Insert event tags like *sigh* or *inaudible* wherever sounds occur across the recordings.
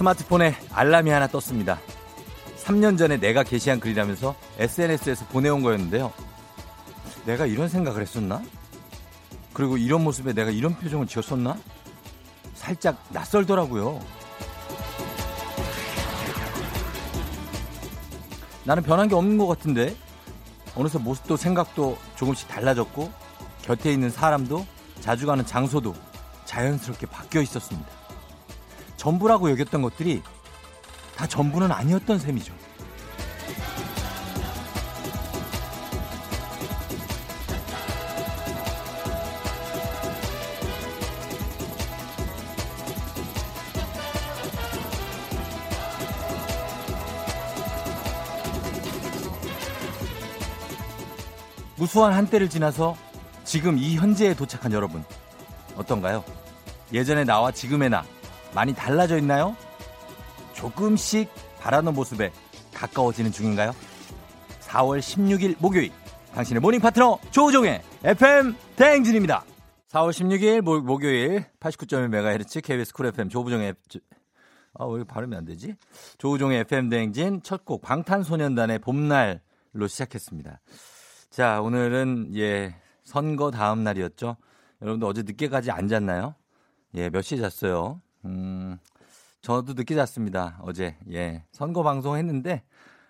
스마트폰에 알람이 하나 떴습니다. 3년 전에 내가 게시한 글이라면서 SNS에서 보내온 거였는데요. 내가 이런 생각을 했었나? 그리고 이런 모습에 내가 이런 표정을 지었었나? 살짝 낯설더라고요. 나는 변한 게 없는 것 같은데 어느새 모습도 생각도 조금씩 달라졌고 곁에 있는 사람도 자주 가는 장소도 자연스럽게 바뀌어 있었습니다. 전부라고 여겼던 것들이 다 전부는 아니었던 셈이죠. 무수한 한때를 지나서 지금 이 현재에 도착한 여러분 어떤가요? 예전의 나와 지금의 나 많이 달라져 있나요? 조금씩 바라는 모습에 가까워지는 중인가요? 4월 16일 목요일 당신의 morning 파트너 조우종의 FM 대행진입니다. 4월 16일 모, 목요일 89.1MHz KBS 쿨 FM 조우종의 아, 왜 발음이 안 되지? 조우종의 FM 대행진 첫 곡 방탄소년단의 봄날로 시작했습니다. 자, 오늘은 예, 선거 다음 날이었죠. 여러분들 어제 늦게까지 안 잤나요? 예, 몇 시에 잤어요? 음, 저도 늦게 잤습니다. 어제. 예. 선거 방송 했는데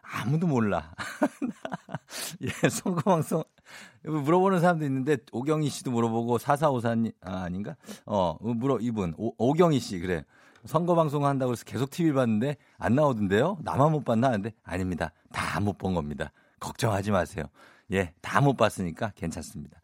아무도 몰라. *laughs* 예, 선거 방송 물어보는 사람도 있는데 오경희 씨도 물어보고 사사오사님 아, 아닌가? 어, 물어 이분 오, 오경희 씨 그래. 선거 방송 한다고 해서 계속 TV 봤는데 안 나오던데요? 나만 못 봤나? 근데 아닙니다. 다 못 본 겁니다. 걱정하지 마세요. 예, 다 못 봤으니까 괜찮습니다.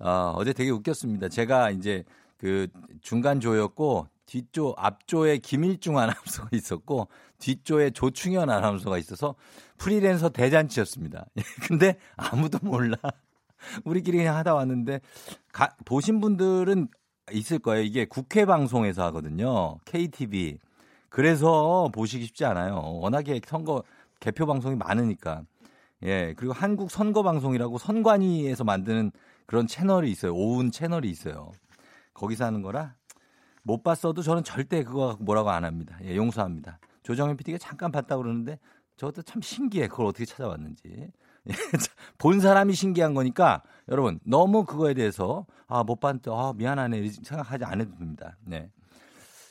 어, 어제 되게 웃겼습니다. 제가 이제 그 중간 조였고 뒤쪽 앞조에 김일중 아나운서가 있었고 뒤쪽에 조충현 아나운서가 있어서 프리랜서 대잔치였습니다. *laughs* 근데 아무도 몰라. *laughs* 우리끼리 그냥 하다 왔는데 가, 보신 분들은 있을 거예요. 이게 국회 방송에서 하거든요. KTV. 그래서 보시기 쉽지 않아요. 워낙에 선거 개표 방송이 많으니까. 예. 그리고 한국 선거 방송이라고 선관위에서 만드는 그런 채널이 있어요. 오은 채널이 있어요. 거기서 하는 거라 못 봤어도 저는 절대 그거 뭐라고 안 합니다. 예, 용서합니다. 조정현 PD가 잠깐 봤다고 그러는데 저것도 참 신기해. 그걸 어떻게 찾아왔는지. 예, *laughs* 본 사람이 신기한 거니까 여러분 너무 그거에 대해서 아, 못 봤는데 아, 미안하네 생각하지 않아도 됩니다. 네.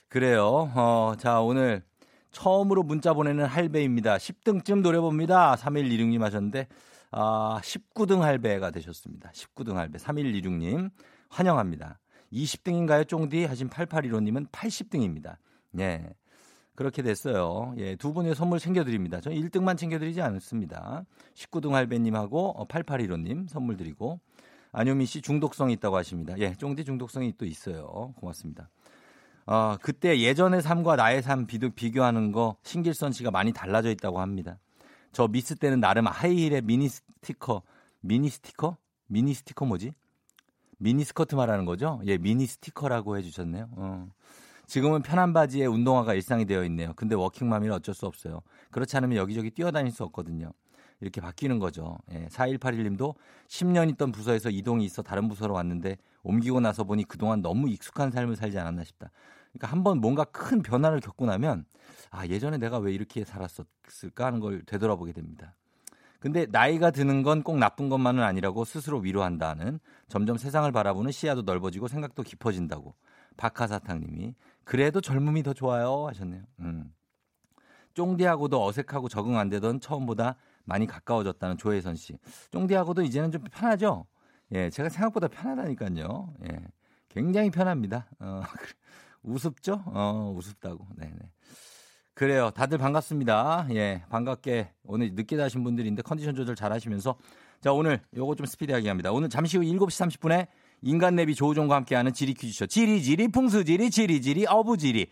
그래요. 어, 자, 오늘 처음으로 문자 보내는 할배입니다. 10등쯤 노려봅니다. 3126님 하셨는데 아, 19등 할배가 되셨습니다. 19등 할배. 3126님 환영합니다. 20등인가요, 쫑디? 하신 8815님은 80등입니다. 예. 그렇게 됐어요. 예, 두 분의 선물 챙겨드립니다. 저는 1등만 챙겨드리지 않습니다. 19등 할배님하고 8815님 선물 드리고, 안효미 씨 중독성이 있다고 하십니다. 예, 쫑디 중독성이 또 있어요. 고맙습니다. 어, 그때 예전의 삶과 나의 삶 비교하는 거 신길선 씨가 많이 달라져 있다고 합니다. 저 미스 때는 나름 하이힐의 미니 스티커, 미니 스티커? 미니 스티커 뭐지? 미니 스커트 말하는 거죠? 예, 미니 스티커라고 해주셨네요. 어. 지금은 편한 바지에 운동화가 일상이 되어 있네요. 근데 워킹맘이라 어쩔 수 없어요. 그렇지 않으면 여기저기 뛰어다닐 수 없거든요. 이렇게 바뀌는 거죠. 예, 4181님도 10년 있던 부서에서 이동이 있어 다른 부서로 왔는데 옮기고 나서 보니 그동안 너무 익숙한 삶을 살지 않았나 싶다. 그러니까 한번 뭔가 큰 변화를 겪고 나면 아, 예전에 내가 왜 이렇게 살았었을까 하는 걸 되돌아보게 됩니다. 근데 나이가 드는 건 꼭 나쁜 것만은 아니라고 스스로 위로한다는 점점 세상을 바라보는 시야도 넓어지고 생각도 깊어진다고 박하사탕님이 그래도 젊음이 더 좋아요 하셨네요. 음. 쫑디하고도 어색하고 적응 안 되던 처음보다 많이 가까워졌다는 조혜선 씨. 쫑디하고도 이제는 좀 편하죠? 예, 제가 생각보다 편하다니까요. 예, 굉장히 편합니다. 어, *laughs* 우습죠? 어, 우습다고. 네네. 그래요. 다들 반갑습니다. 예, 반갑게 오늘 늦게 자신 분들인데 컨디션 조절 잘 하시면서 자, 오늘 요거 좀 스피디하게 합니다. 오늘 잠시 후 7시 30분에 인간 내비 조우종과 함께하는 지리 퀴즈쇼. 지리지리 풍수지리 지리지리 어부지리.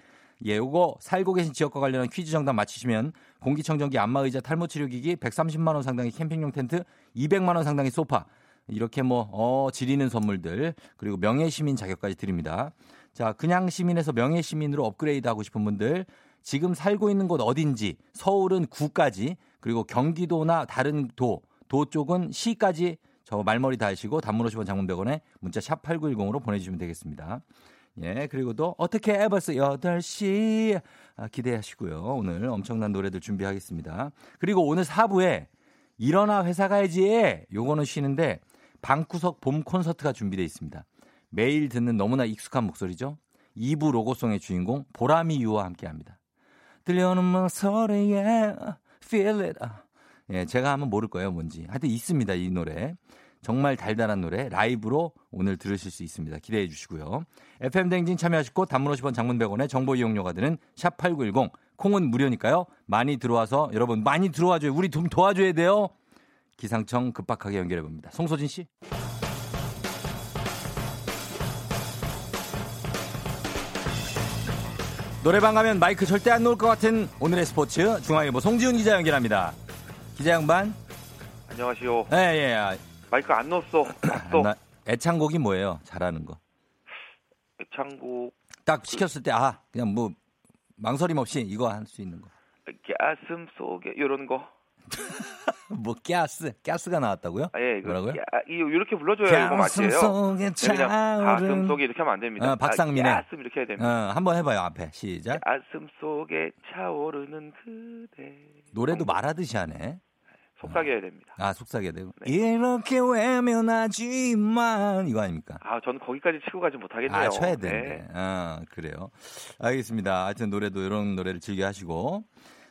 예, 요거 살고 계신 지역과 관련한 퀴즈 정답 맞히시면 공기청정기 안마의자 탈모치료기기 130만 원 상당의 캠핑용 텐트 200만 원 상당의 소파 이렇게 뭐 어, 지리는 선물들 그리고 명예시민 자격까지 드립니다. 자, 그냥 시민에서 명예시민으로 업그레이드 하고 싶은 분들 지금 살고 있는 곳 어딘지 서울은 구까지 그리고 경기도나 다른 도, 도 쪽은 시까지 저 말머리 달시고 단문 50원 장문 100원에 문자 샵 8910으로 보내주시면 되겠습니다. 예, 그리고 또 어떻게 에버스 8시 아, 기대하시고요. 오늘 엄청난 노래들 준비하겠습니다. 그리고 오늘 4부에 일어나 회사 가야지 요거는 쉬는데 방구석 봄 콘서트가 준비되어 있습니다. 매일 듣는 너무나 익숙한 목소리죠. 2부 로고송의 주인공 보람이 유와 함께 합니다. 들려오는 목소리에 feel it. 아, 예, 제가 하면 모를 거예요, 뭔지. 하여튼 있습니다, 이 노래. 정말 달달한 노래 라이브로 오늘 들으실 수 있습니다. 기대해 주시고요. FM 댕진 참여하시고 단문 50원 장문 100원에 정보 이용료가 드는 샵 8910 콩은 무료니까요. 많이 들어와서 여러분 많이 들어와 줘요. 우리 좀 도와줘야 돼요. 기상청 급박하게 연결해 봅니다. 송소진 씨. 노래방 가면 마이크 절대 안 놓을 것 같은 오늘의 스포츠 중앙일보 송지훈 기자 연결합니다. 기자 양반. 안녕하시오. 예, 예. 마이크 안 넣었어. *clears throat* 나 애창곡이 뭐예요? 잘하는 거. 애창곡 딱 시켰을 때 아 그냥 뭐 망설임 없이 이거 할 수 있는 거. 가슴 속에 이런 거. *laughs* 뭐 가스 가스가 나왔다고요? 아, 예, 이거 뭐라고요? 야, 이 이렇게 불러줘야 이거 맞지요. 속에 그냥 가슴 속에 이렇게 하면 안 됩니다. 어, 박상민의. 아, 가슴 이렇게 해야 어, 됩니다. 한번 해봐요 앞에 시작. 가슴 속에 차오르는 그대. 노래도 말하듯이 하네. 속삭여야 됩니다. 아 속삭여야 되고 네. 이렇게 외면하지만 이거 아닙니까? 아, 저는 거기까지 치고 가지 못하겠네요. 아 쳐야 네. 되는데. 아 그래요. 알겠습니다. 하여튼 노래도 이런 노래를 즐겨 하시고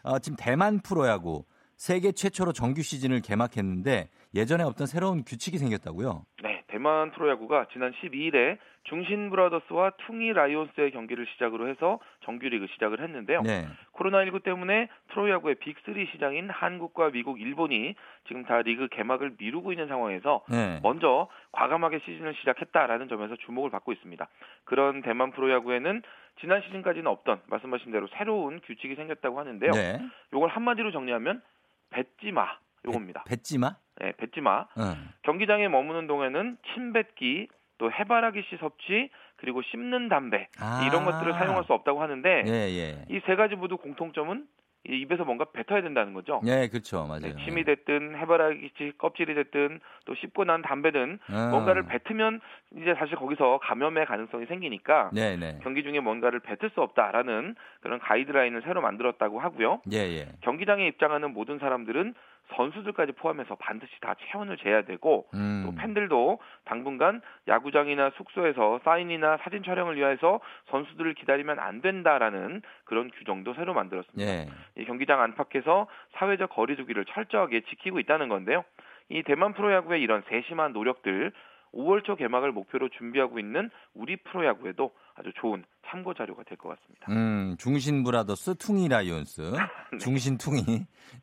어, 지금 대만 프로야구 세계 최초로 정규 시즌을 개막했는데 예전에 없던 새로운 규칙이 생겼다고요. 네, 대만 프로야구가 지난 12일에 중신 브라더스와 퉁이 라이온스의 경기를 시작으로 해서 정규리그 시작을 했는데요. 네. 코로나19 때문에 프로야구의 빅3 시장인 한국과 미국, 일본이 지금 다 리그 개막을 미루고 있는 상황에서 네. 먼저 과감하게 시즌을 시작했다라는 점에서 주목을 받고 있습니다. 그런 대만 프로야구에는 지난 시즌까지는 없던 말씀하신 대로 새로운 규칙이 생겼다고 하는데요. 네. 요걸 한마디로 정리하면 뱃지마 요겁니다. 뱃지마? 네, 뱃지마. 응. 경기장에 머무는 동안은 침뱉기, 또 해바라기 씨 섭취, 그리고 씹는 담배 아. 이런 것들을 사용할 수 없다고 하는데 예, 예. 이세 가지 모두 공통점은 이 입에서 뭔가 뱉어야 된다는 거죠. 예, 그렇죠. 맞아요. 네, 침이 됐든 해바라기 씨 껍질이 됐든 또 씹고 난 담배든 어. 뭔가를 뱉으면 이제 사실 거기서 감염의 가능성이 생기니까 네, 네. 경기 중에 뭔가를 뱉을 수 없다라는 그런 가이드라인을 새로 만들었다고 하고요. 예, 예. 경기장에 입장하는 모든 사람들은 선수들까지 포함해서 반드시 다 체온을 재야 되고 음. 또 팬들도 당분간 야구장이나 숙소에서 사인이나 사진 촬영을 위해서 선수들을 기다리면 안 된다라는 그런 규정도 새로 만들었습니다. 예. 이 경기장 안팎에서 사회적 거리두기를 철저하게 지키고 있다는 건데요. 이 대만 프로야구의 이런 세심한 노력들 5월 초 개막을 목표로 준비하고 있는 우리 프로야구에도 아주 좋은 참고 자료가 될 것 같습니다. 음, 중신 브라더스 퉁이 라이온스. *laughs* 네. 중신 퉁이.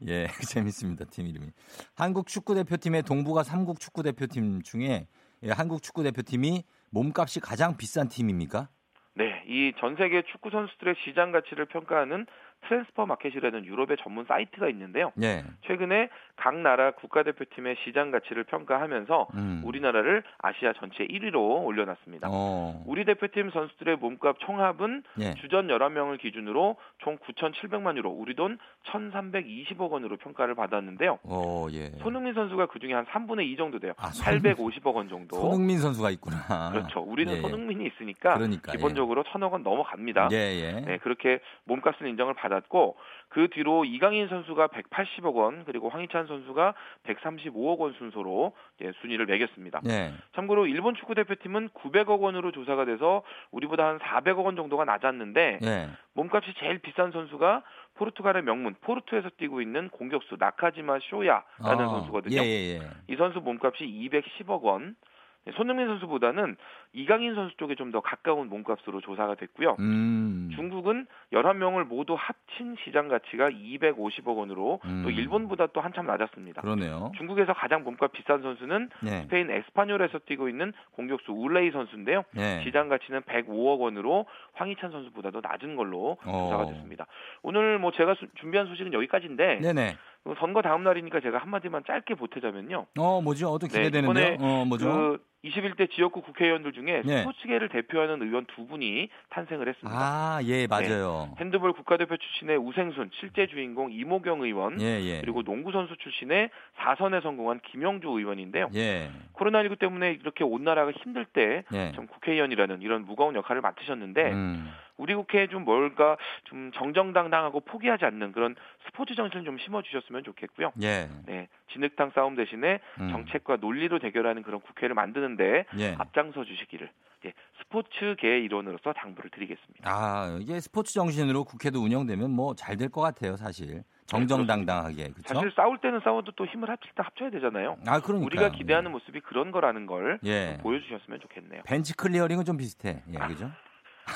예, *laughs* 재밌습니다. 팀 이름이. 한국 축구 대표팀의 동북아 삼국 축구 대표팀 중에 예, 한국 축구 대표팀이 몸값이 가장 비싼 팀입니까? 네, 이 전 세계 축구 선수들의 시장 가치를 평가하는 Transfermarkt이라는 유럽의 전문 사이트가 있는데요. 예. 최근에 각 나라 국가대표팀의 시장 가치를 평가하면서 음. 우리나라를 아시아 전체 1위로 올려놨습니다. 어. 우리 대표팀 선수들의 몸값 총합은 예. 주전 11명을 기준으로 총 9,700만 유로, 우리 돈 1,320억 원으로 평가를 받았는데요. 어, 예. 손흥민 선수가 그중에 한 3분의 2 정도 돼요. 아, 손흥민. 850억 원 정도. 손흥민 선수가 있구나. 그렇죠. 우리는 예, 예. 손흥민이 있으니까 그러니까, 기본적으로 천억 원 넘어갑니다. 예, 예. 네, 그렇게 몸값을 인정을 받 았고 그 뒤로 이강인 선수가 180억 원 그리고 황희찬 선수가 135억 원 순서로 순위를 매겼습니다. 예. 참고로 일본 축구 대표팀은 900억 원으로 조사가 돼서 우리보다 한 400억 원 정도가 낮았는데 예. 몸값이 제일 비싼 선수가 포르투갈의 명문 포르투에서 뛰고 있는 공격수 나카지마 쇼야라는 어, 선수거든요. 예, 예, 예. 이 선수 몸값이 210억 원. 네, 손흥민 선수보다는 이강인 선수 쪽에 좀 더 가까운 몸값으로 조사가 됐고요. 음. 중국은 11명을 모두 합친 시장 가치가 250억 원으로 음. 또 일본보다 또 한참 낮았습니다. 그러네요. 중국에서 가장 몸값 비싼 선수는 예. 스페인 에스파뇰에서 뛰고 있는 공격수 우레이 선수인데요. 예. 시장 가치는 105억 원으로 황희찬 선수보다도 낮은 걸로 어. 조사가 됐습니다. 오늘 뭐 제가 수- 준비한 소식은 여기까지인데 네네. 그 선거 다음 날이니까 제가 한마디만 짧게 보태자면요. 어, 뭐죠? 어또 네, 기대되는데요? 이번에 어, 뭐죠? 그 21대 지역구 국회의원들 중에 네. 스포츠계를 대표하는 의원 두 분이 탄생을 했습니다. 아, 예, 맞아요. 핸드볼 국가대표 출신의 우생순, 실제 주인공 이모경 의원, 예, 예. 그리고 농구 선수 출신의 4선에 성공한 김영주 의원인데요. 예. 코로나19 때문에 이렇게 온 나라가 힘들 때 예. 참 국회의원이라는 이런 무거운 역할을 맡으셨는데 음. 우리 국회에 좀 뭘까 좀 정정당당하고 포기하지 않는 그런 스포츠 정신을 좀 심어주셨으면 좋겠고요. 예. 네, 진흙탕 싸움 대신에 음. 정책과 논리로 대결하는 그런 국회를 만드는데 예. 앞장서 주시기를 예, 스포츠계의 일원으로서 당부를 드리겠습니다. 아, 이게 스포츠 정신으로 국회도 운영되면 뭐 잘 될 것 같아요, 사실. 정정당당하게. 그렇죠? 사실 싸울 때는 싸워도 또 힘을 합칠 때 합쳐야 되잖아요. 아, 그러니까. 우리가 기대하는 모습이 그런 거라는 걸 예. 보여주셨으면 좋겠네요. 벤치 클리어링은 좀 비슷해. 예, 아, 그죠?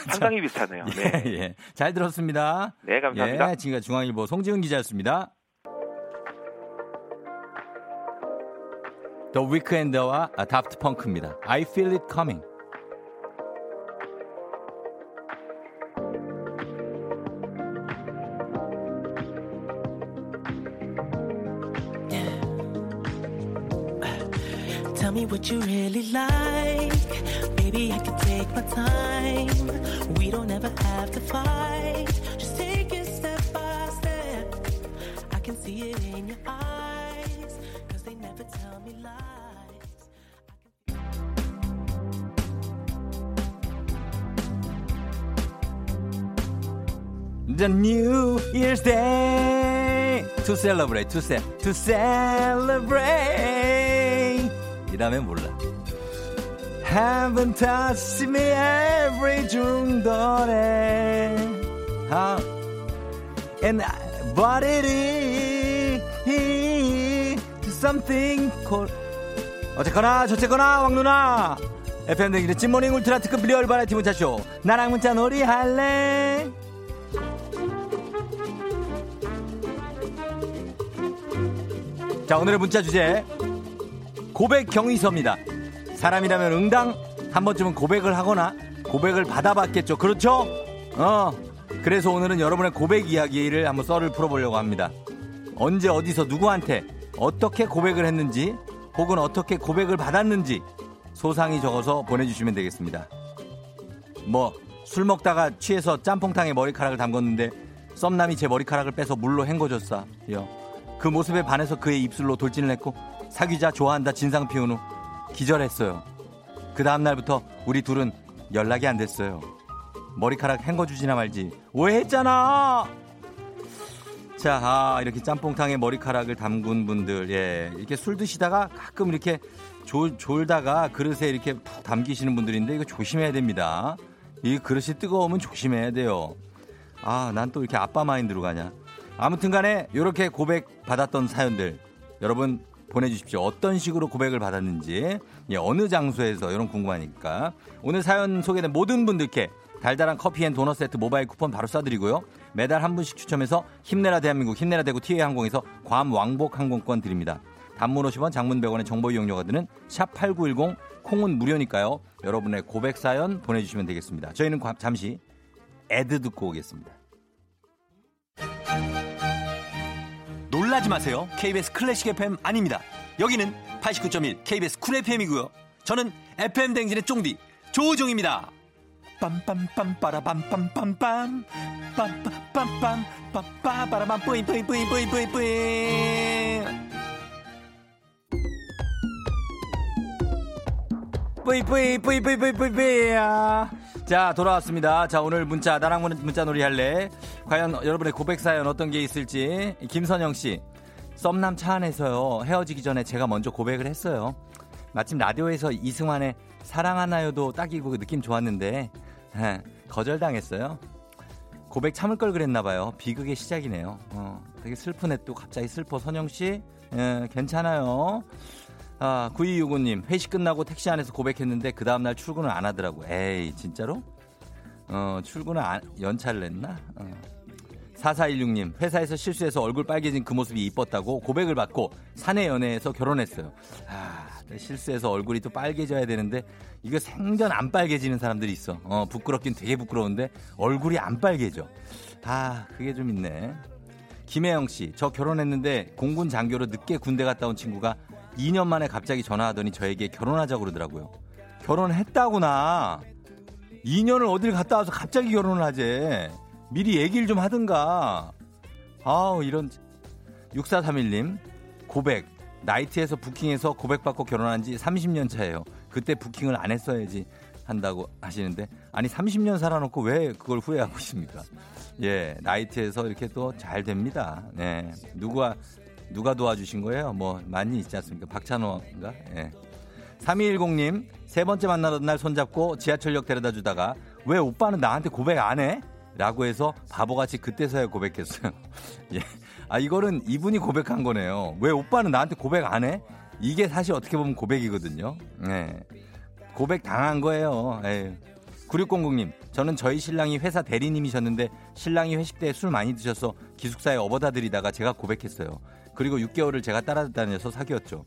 상당히 비슷하네요. *laughs* 네, 예, 예. 잘 들었습니다. 네 감사합니다. 예, 지금까지 중앙일보 송지훈 기자였습니다. The Weeknd와 다프트 펑크입니다. I feel it coming. What you really like. Baby, I can take my time. We don't ever have to fight. Just take it step by step. I can see it in your eyes. Cause they never tell me lies. The New Year's Day to celebrate, to, ce- to celebrate. 이 다음에 몰라. Haven't touched me every 중도래. 아, and but it is something called. 어쨌거나 저쨌거나 왕 누나 FM 댕기의 찐모닝 울트라 특급 리얼 바라티 문자쇼 나랑 문자 놀이 할래 자 오늘의 문자 주제 고백 경위서입니다 사람이라면 응당 한 번쯤은 고백을 하거나 고백을 받아봤겠죠 그렇죠? 어 그래서 오늘은 여러분의 고백 이야기를 한번 썰을 풀어보려고 합니다 언제 어디서 누구한테 어떻게 고백을 했는지 혹은 어떻게 고백을 받았는지 소상히 적어서 보내주시면 되겠습니다. 뭐 술 먹다가 취해서 짬뽕탕에 머리카락을 담궜는데 썸남이 제 머리카락을 빼서 물로 헹궈줬어요. 그 모습에 반해서 그의 입술로 돌진을 했고 사귀자 좋아한다 진상 피운 후 기절했어요. 그 다음 날부터 우리 둘은 연락이 안 됐어요. 머리카락 헹궈주지나 말지 오해했잖아. 자, 아, 이렇게 짬뽕탕에 머리카락을 담근 분들, 예, 이렇게 술 드시다가 가끔 이렇게 졸, 졸다가 그릇에 이렇게 푹 담기시는 분들인데 이거 조심해야 됩니다. 이 그릇이 뜨거우면 조심해야 돼요. 아, 난 또 이렇게 아빠 마인드로 가냐. 아무튼 간에 이렇게 고백 받았던 사연들 여러분 보내주십시오. 어떤 식으로 고백을 받았는지, 예, 어느 장소에서 이런 궁금하니까. 오늘 사연 소개된 모든 분들께 달달한 커피 and 도넛 세트 모바일 쿠폰 바로 쏴드리고요. 매달 한 분씩 추첨해서 힘내라 대한민국 힘내라 대구 티웨이 항공에서 괌 왕복 항공권 드립니다. 단문 50원 장문 100원의 정보 이용료가 드는 샵 8910 콩은 무료니까요. 여러분의 고백 사연 보내주시면 되겠습니다. 저희는 과- 잠시 ad 듣고 오겠습니다. 놀라지 마세요. KBS 클래식 FM 아닙니다. 여기는 89.1 KBS 쿨 FM이고요. 저는 FM 댕진의 쫑디 조우종입니다. 빰빰빰 빠라빰빰빰빰 빰빰빰빰 빠빠바라밤 뿌이 뿌이 뿌이 뿌이 뿌이 뿌이 뿌이 뿌이 뿌이 뿌이 뿌이 뿌이 자 돌아왔습니다. 자 오늘 문자 나랑 문- 문자 놀이 할래. 과연 여러분의 고백 사연 어떤 게 있을지 김선영 씨 썸남 차 안에서요 헤어지기 전에 제가 먼저 고백을 했어요. 마침 라디오에서 이승환의 사랑하나요도 딱이고 그 느낌 좋았는데 에, 거절당했어요. 고백 참을 걸 그랬나 봐요. 비극의 시작이네요. 어, 되게 슬프네 또 갑자기 슬퍼 선영 씨 에, 괜찮아요. 아, 9265님, 회식 끝나고 택시 안에서 고백했는데 그 다음날 출근을 안 하더라고. 에이, 진짜로? 어, 출근을 안, 연차를 냈나? 어. 4416님, 회사에서 실수해서 얼굴 빨개진 그 모습이 이뻤다고 고백을 받고 사내 연애에서 결혼했어요. 아, 실수해서 얼굴이 또 빨개져야 되는데 이거 생전 안 빨개지는 사람들이 있어. 어, 부끄럽긴 되게 부끄러운데 얼굴이 안 빨개져. 아, 그게 좀 있네. 김혜영 씨, 저 결혼했는데 공군 장교로 늦게 군대 갔다 온 친구가 2년 만에 갑자기 전화하더니 저에게 결혼하자고 그러더라고요. 결혼했다구나. 2년을 어딜 갔다 와서 갑자기 결혼을 하재. 미리 얘기를 좀 하든가. 아우, 이런. 6431님, 고백. 나이트에서 부킹해서 고백받고 결혼한 지 30년 차예요. 그때 부킹을 안 했어야지 한다고 하시는데, 아니, 30년 살아놓고 왜 그걸 후회하고 있습니까? 예, 나이트에서 이렇게 또 잘 됩니다. 네. 누가, 누가 도와주신 거예요? 뭐, 많이 있지 않습니까? 박찬호인가? 예. 3210님, 세 번째 만나던 날 손잡고 지하철역 데려다 주다가 왜 오빠는 나한테 고백 안 해? 라고 해서 바보같이 그때서야 고백했어요. *laughs* 예. 아, 이거는 이분이 고백한 거네요. 왜 오빠는 나한테 고백 안 해? 이게 사실 어떻게 보면 고백이거든요. 네. 고백 당한 거예요. 에휴. 9600님, 저는 저희 신랑이 회사 대리님이셨는데 신랑이 회식 때 술 많이 드셔서 기숙사에 업어다 드리다가 제가 고백했어요. 그리고 6개월을 제가 따라다녀서 사귀었죠.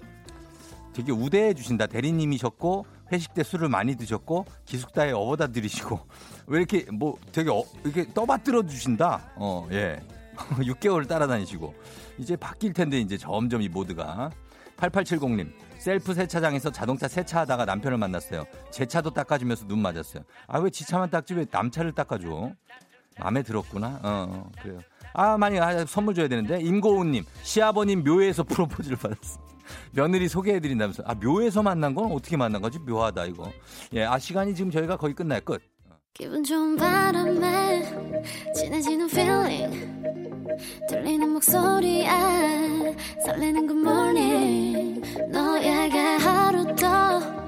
되게 우대해 주신다. 대리님이셨고 회식 때 술을 많이 드셨고 기숙사에 업어다 드리시고 왜 이렇게 뭐 되게 어, 이렇게 떠받들어 주신다. 어, 예. *laughs* 6개월 따라다니시고 이제 바뀔 텐데 이제 점점 이 모드가 8870님 셀프 세차장에서 자동차 세차하다가 남편을 만났어요. 제 차도 닦아주면서 눈 맞았어요. 아 왜 지 차만 닦지 왜 남 차를 닦아줘? 마음에 들었구나. 어, 그래요. 아 많이 아, 선물 줘야 되는데 임고은님 시아버님 묘에서 프로포즈를 받았어. 며느리 소개해드린다면서 아 묘에서 만난 건 어떻게 만난 거지 묘하다 이거. 예, 아 시간이 지금 저희가 거의 끝날 끝. 기분 좋은 바람에 진해지는 feeling 들리는 목소리에 설레는 good morning 너에게 하루 더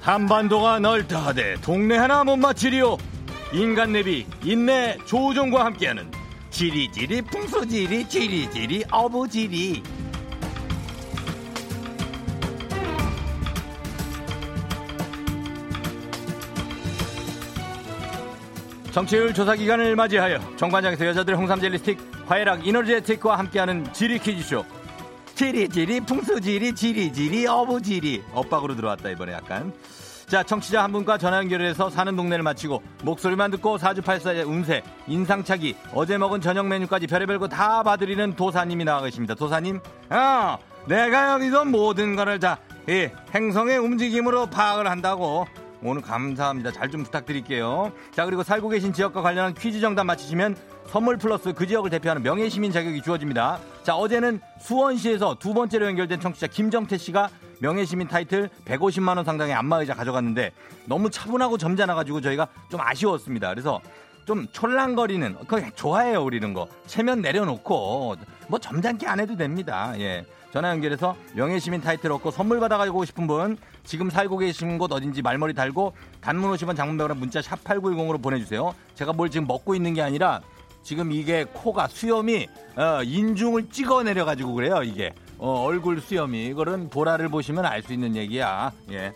한반도가 넓다 하되 동네 하나 못 맞추리요. 인간 내비 인내 조종과 함께하는 지리지리 풍수지리 지리지리 어부지리. 정치율 조사 기간을 맞이하여 정관장에서 여자들 홍삼 젤리 스틱, 화해락 이너제틱과 함께하는 지리 퀴즈쇼. 지리지리 풍수지리 지리지리 어부지리 엇박으로 들어왔다 이번에 약간 자 청취자 한 분과 전화 연결해서 사는 동네를 마치고 목소리만 듣고 사주팔사의 운세 인상착의 어제 먹은 저녁 메뉴까지 별의별 거 다 봐드리는 도사님이 나와 계십니다 도사님 어 내가 여기서 모든 거를 다 이 행성의 움직임으로 파악을 한다고 오늘 감사합니다. 잘 좀 부탁드릴게요. 자, 그리고 살고 계신 지역과 관련한 퀴즈 정답 맞히시면 선물 플러스 그 지역을 대표하는 명예시민 자격이 주어집니다. 자, 어제는 수원시에서 두 번째로 연결된 청취자 김정태 씨가 명예시민 타이틀 150만 원 상당의 안마의자 가져갔는데 너무 차분하고 점잖아가지고 저희가 좀 아쉬웠습니다. 그래서 좀 촐랑거리는, 그거 좋아해요, 우리는 거. 체면 내려놓고 뭐 점잖게 안 해도 됩니다. 예. 전화 연결해서 명예시민 타이틀 얻고 선물 받아가지고 싶은 분 지금 살고 계신 곳 어딘지 말머리 달고 단문 50원 장문병원 문자 샵 8910으로 보내주세요. 제가 뭘 지금 먹고 있는 게 아니라 지금 이게 코가 수염이 어, 인중을 찍어 내려 가지고 그래요 이게 어, 얼굴 수염이 이거는 보라를 보시면 알 수 있는 얘기야. 예.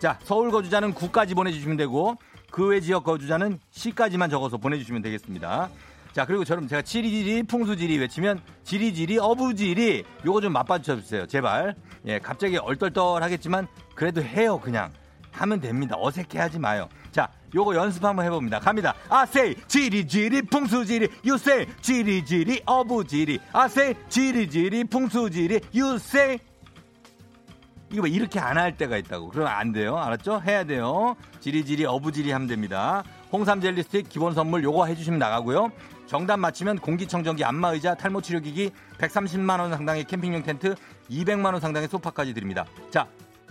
자 서울 거주자는 9까지 보내주시면 되고 그 외 지역 거주자는 C까지만 적어서 보내주시면 되겠습니다. 자, 그리고 저럼 제가 지리지리 풍수지리 외치면 지리지리 어부지리 요거 좀 맛봐주세요. 셔 제발. 예, 갑자기 얼떨떨 하겠지만 그래도 해요, 그냥. 하면 됩니다. 어색해 하지 마요. 자, 요거 연습 한번 해봅니다. 갑니다. 아세이 지리지리 풍수지리 유세이 지리지리 어부지리 아세이 지리지리 풍수지리 유세이 이거 뭐 이렇게 안 할 때가 있다고. 그러면 안 돼요. 알았죠? 해야 돼요. 지리지리 어부지리 하면 됩니다. 홍삼 젤리 스틱 기본 선물 요거 해주시면 나가고요. 정답 맞히면 공기청정기 안마의자 탈모 치료기기 130만 원 상당의 캠핑용 텐트 200만 원 상당의 소파까지 드립니다. 자,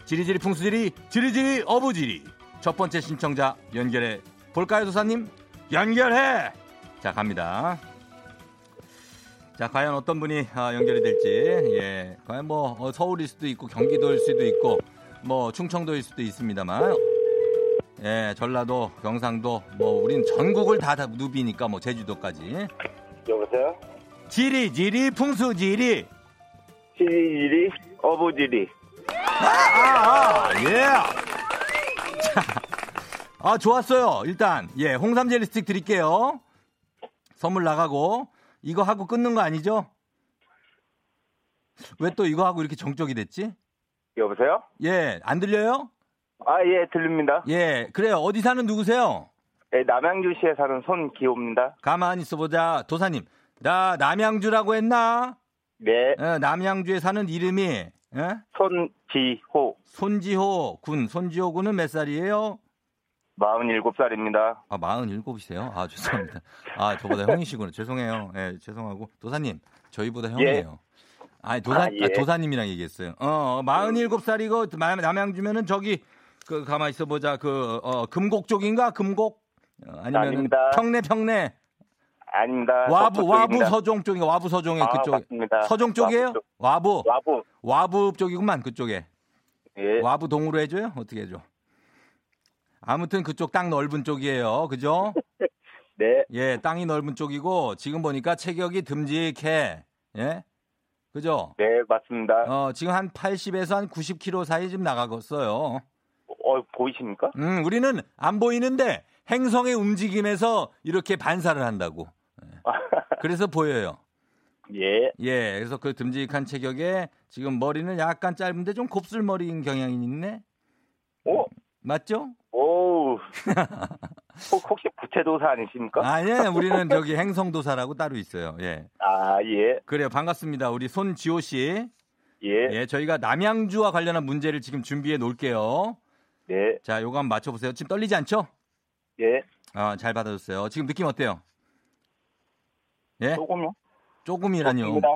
지리지리 풍수지리 지리지리 어부지리 첫 번째 신청자 연결해 볼까요, 도사님? 연결해. 자, 갑니다. 자, 과연 어떤 분이 아, 연결이 될지. 예. 과연 뭐 어, 서울일 수도 있고 경기도일 수도 있고 뭐 충청도일 수도 있습니다만 예, 전라도, 경상도, 뭐, 우린 전국을 다, 다 누비니까, 뭐, 제주도까지. 여보세요? 지리, 지리, 풍수, 지리. 지리 지리 어부 지리 아, 아, 아, 예. 자, 아, 좋았어요. 일단, 예, 홍삼 젤리 스틱 드릴게요. 선물 나가고, 이거 하고 끊는 거 아니죠? 왜 또 이거 하고 이렇게 정적이 됐지? 여보세요? 예, 안 들려요? 아 예 들립니다. 예, 그래요. 어디 사는 누구세요? 예, 남양주시에 사는 손기호입니다. 가만히 있어보자. 도사님, 나 남양주라고 했나? 네 어, 남양주에 사는 이름이 예? 손지호 손지호 군. 손지호 군은 몇 살이에요? 47살입니다. 아, 47이세요? 아, 죄송합니다. 아, 저보다 형이시구나. 죄송해요. 예, 죄송하고. 도사님, 저희보다 형이에요. 아니, 도사, 아, 예. 아, 도사님이랑 얘기했어요. 어, 47살이고, 남양주면은 저기, 그, 가만히 있어 보자. 그, 어, 금곡 쪽인가? 금곡? 어, 아니면 아닙니다. 평내, 평내. 아닙니다. 와부, 와부. 서종 쪽인가? 와부 서종에 아, 그쪽. 맞습니다. 서종 쪽이에요? 와부 쪽. 와부. 와부 와부 쪽이구만, 그쪽에. 예 와부 동으로 해줘요? 어떻게 해줘? 아무튼 그쪽 땅 넓은 쪽이에요. 그죠? *laughs* 네 예, 땅이 넓은 쪽이고 지금 보니까 체격이 듬직해. 예? 그죠? 네, 맞습니다. 어, 지금 한 80에서 한 90kg 사이 좀 나가겠어요. 어 보이십니까? 음, 우리는 안 보이는데 행성의 움직임에서 이렇게 반사를 한다고. 예. *laughs* 그래서 보여요. 예 예, 그래서 그 듬직한 체격에 지금 머리는 약간 짧은데 좀 곱슬머리인 경향이 있네. 오 맞죠? 오 *laughs* 혹- 혹시 부채도사 아니십니까? 아니에요. 우리는 저기 행성도사라고 따로 있어요. 예. 아 예. 그래요. 반갑습니다. 우리 손지호 씨. 예, 예, 저희가 남양주와 관련한 문제를 지금 준비해 놓을게요. 네, 자, 요거 한번 맞춰보세요. 지금 떨리지 않죠? 예, 아, 잘 받아줬어요. 지금 느낌 어때요? 예? 조금요. 조금이라뇨. 좋습니다.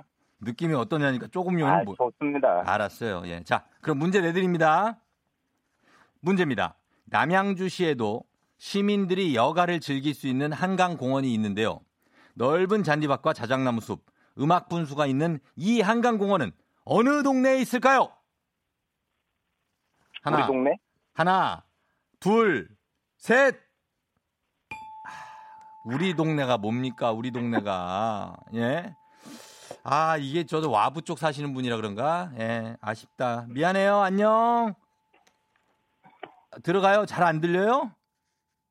느낌이 어떠냐니까 조금요. 아, 뭐. 좋습니다. 알았어요. 예. 자, 그럼 문제 내드립니다. 문제입니다. 남양주시에도 시민들이 여가를 즐길 수 있는 한강 공원이 있는데요. 넓은 잔디밭과 자작나무 숲, 음악 분수가 있는 이 한강 공원은 어느 동네에 있을까요? 하나, 우리 동네? 하나, 둘, 셋. 아, 우리 동네가 뭡니까? 우리 동네가 *laughs* 예. 아 이게 저도 와부 쪽 사시는 분이라 그런가? 예, 아쉽다. 미안해요. 안녕. 들어가요. 잘 안 들려요?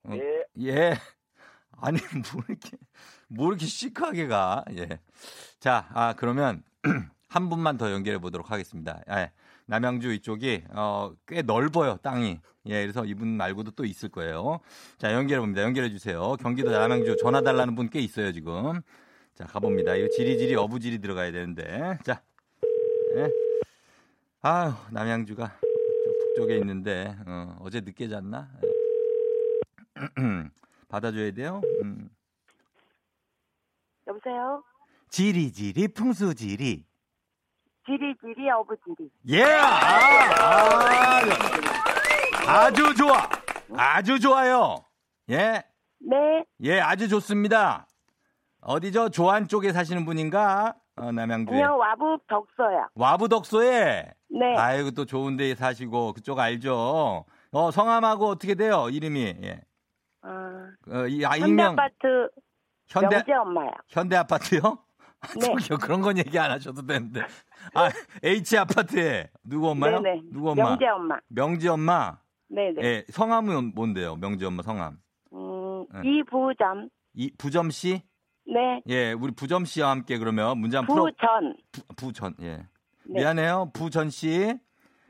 어, 예. 예. *laughs* 아니 뭐 이렇게 뭐 이렇게 시크하게 가? 예. 자, 아 그러면 *clears throat* 한 분만 더 연결해 보도록 하겠습니다. 예. 남양주 이쪽이 어, 꽤 넓어요 땅이. 예, 그래서 이분 말고도 또 있을 거예요. 자, 연결해 봅니다. 연결해 주세요. 경기도 남양주 전화 달라는 분 꽤 있어요 지금. 자, 가봅니다. 이거 지리지리 어부지리 들어가야 되는데. 자, 예. 아유 남양주가 쪽에 있는데 어, 어제 늦게 잤나? 예. *clears throat* 받아줘야 돼요. 음. 여보세요? 지리지리 풍수지리. 지리지리 어부지리. 예! 아, 아, 주 좋아. 아주 좋아요. 예. 네, 예, 아주 좋습니다. 어디죠? 조안 쪽에 사시는 분인가? 어, 남양주에. 안녕 와부 덕서야. 와부 덕소에. 네, 아이고, 또 좋은 데 사시고, 그쪽 알죠? 어, 성함하고 어떻게 돼요? 이름이. 예. 어, 어, 이, 아, 현대 익명. 아파트 현대, 명재 엄마야. 현대 아파트요? *laughs* 네. 저기요, 그런 건 얘기 안 하셔도 되는데. 아, H 아파트에. 누구 엄마요? 네네. 누구 엄마? 명재 엄마. 명지 엄마. 네네. 예, 성함은 뭔데요? 명지 엄마 성함. 음, 네. 이부점. 이 부점 씨? 네, 예, 우리 부점 씨와 함께 그러면 문제 한번 풀어 부전. 부, 부전. 예. 네. 미안해요. 부전 씨.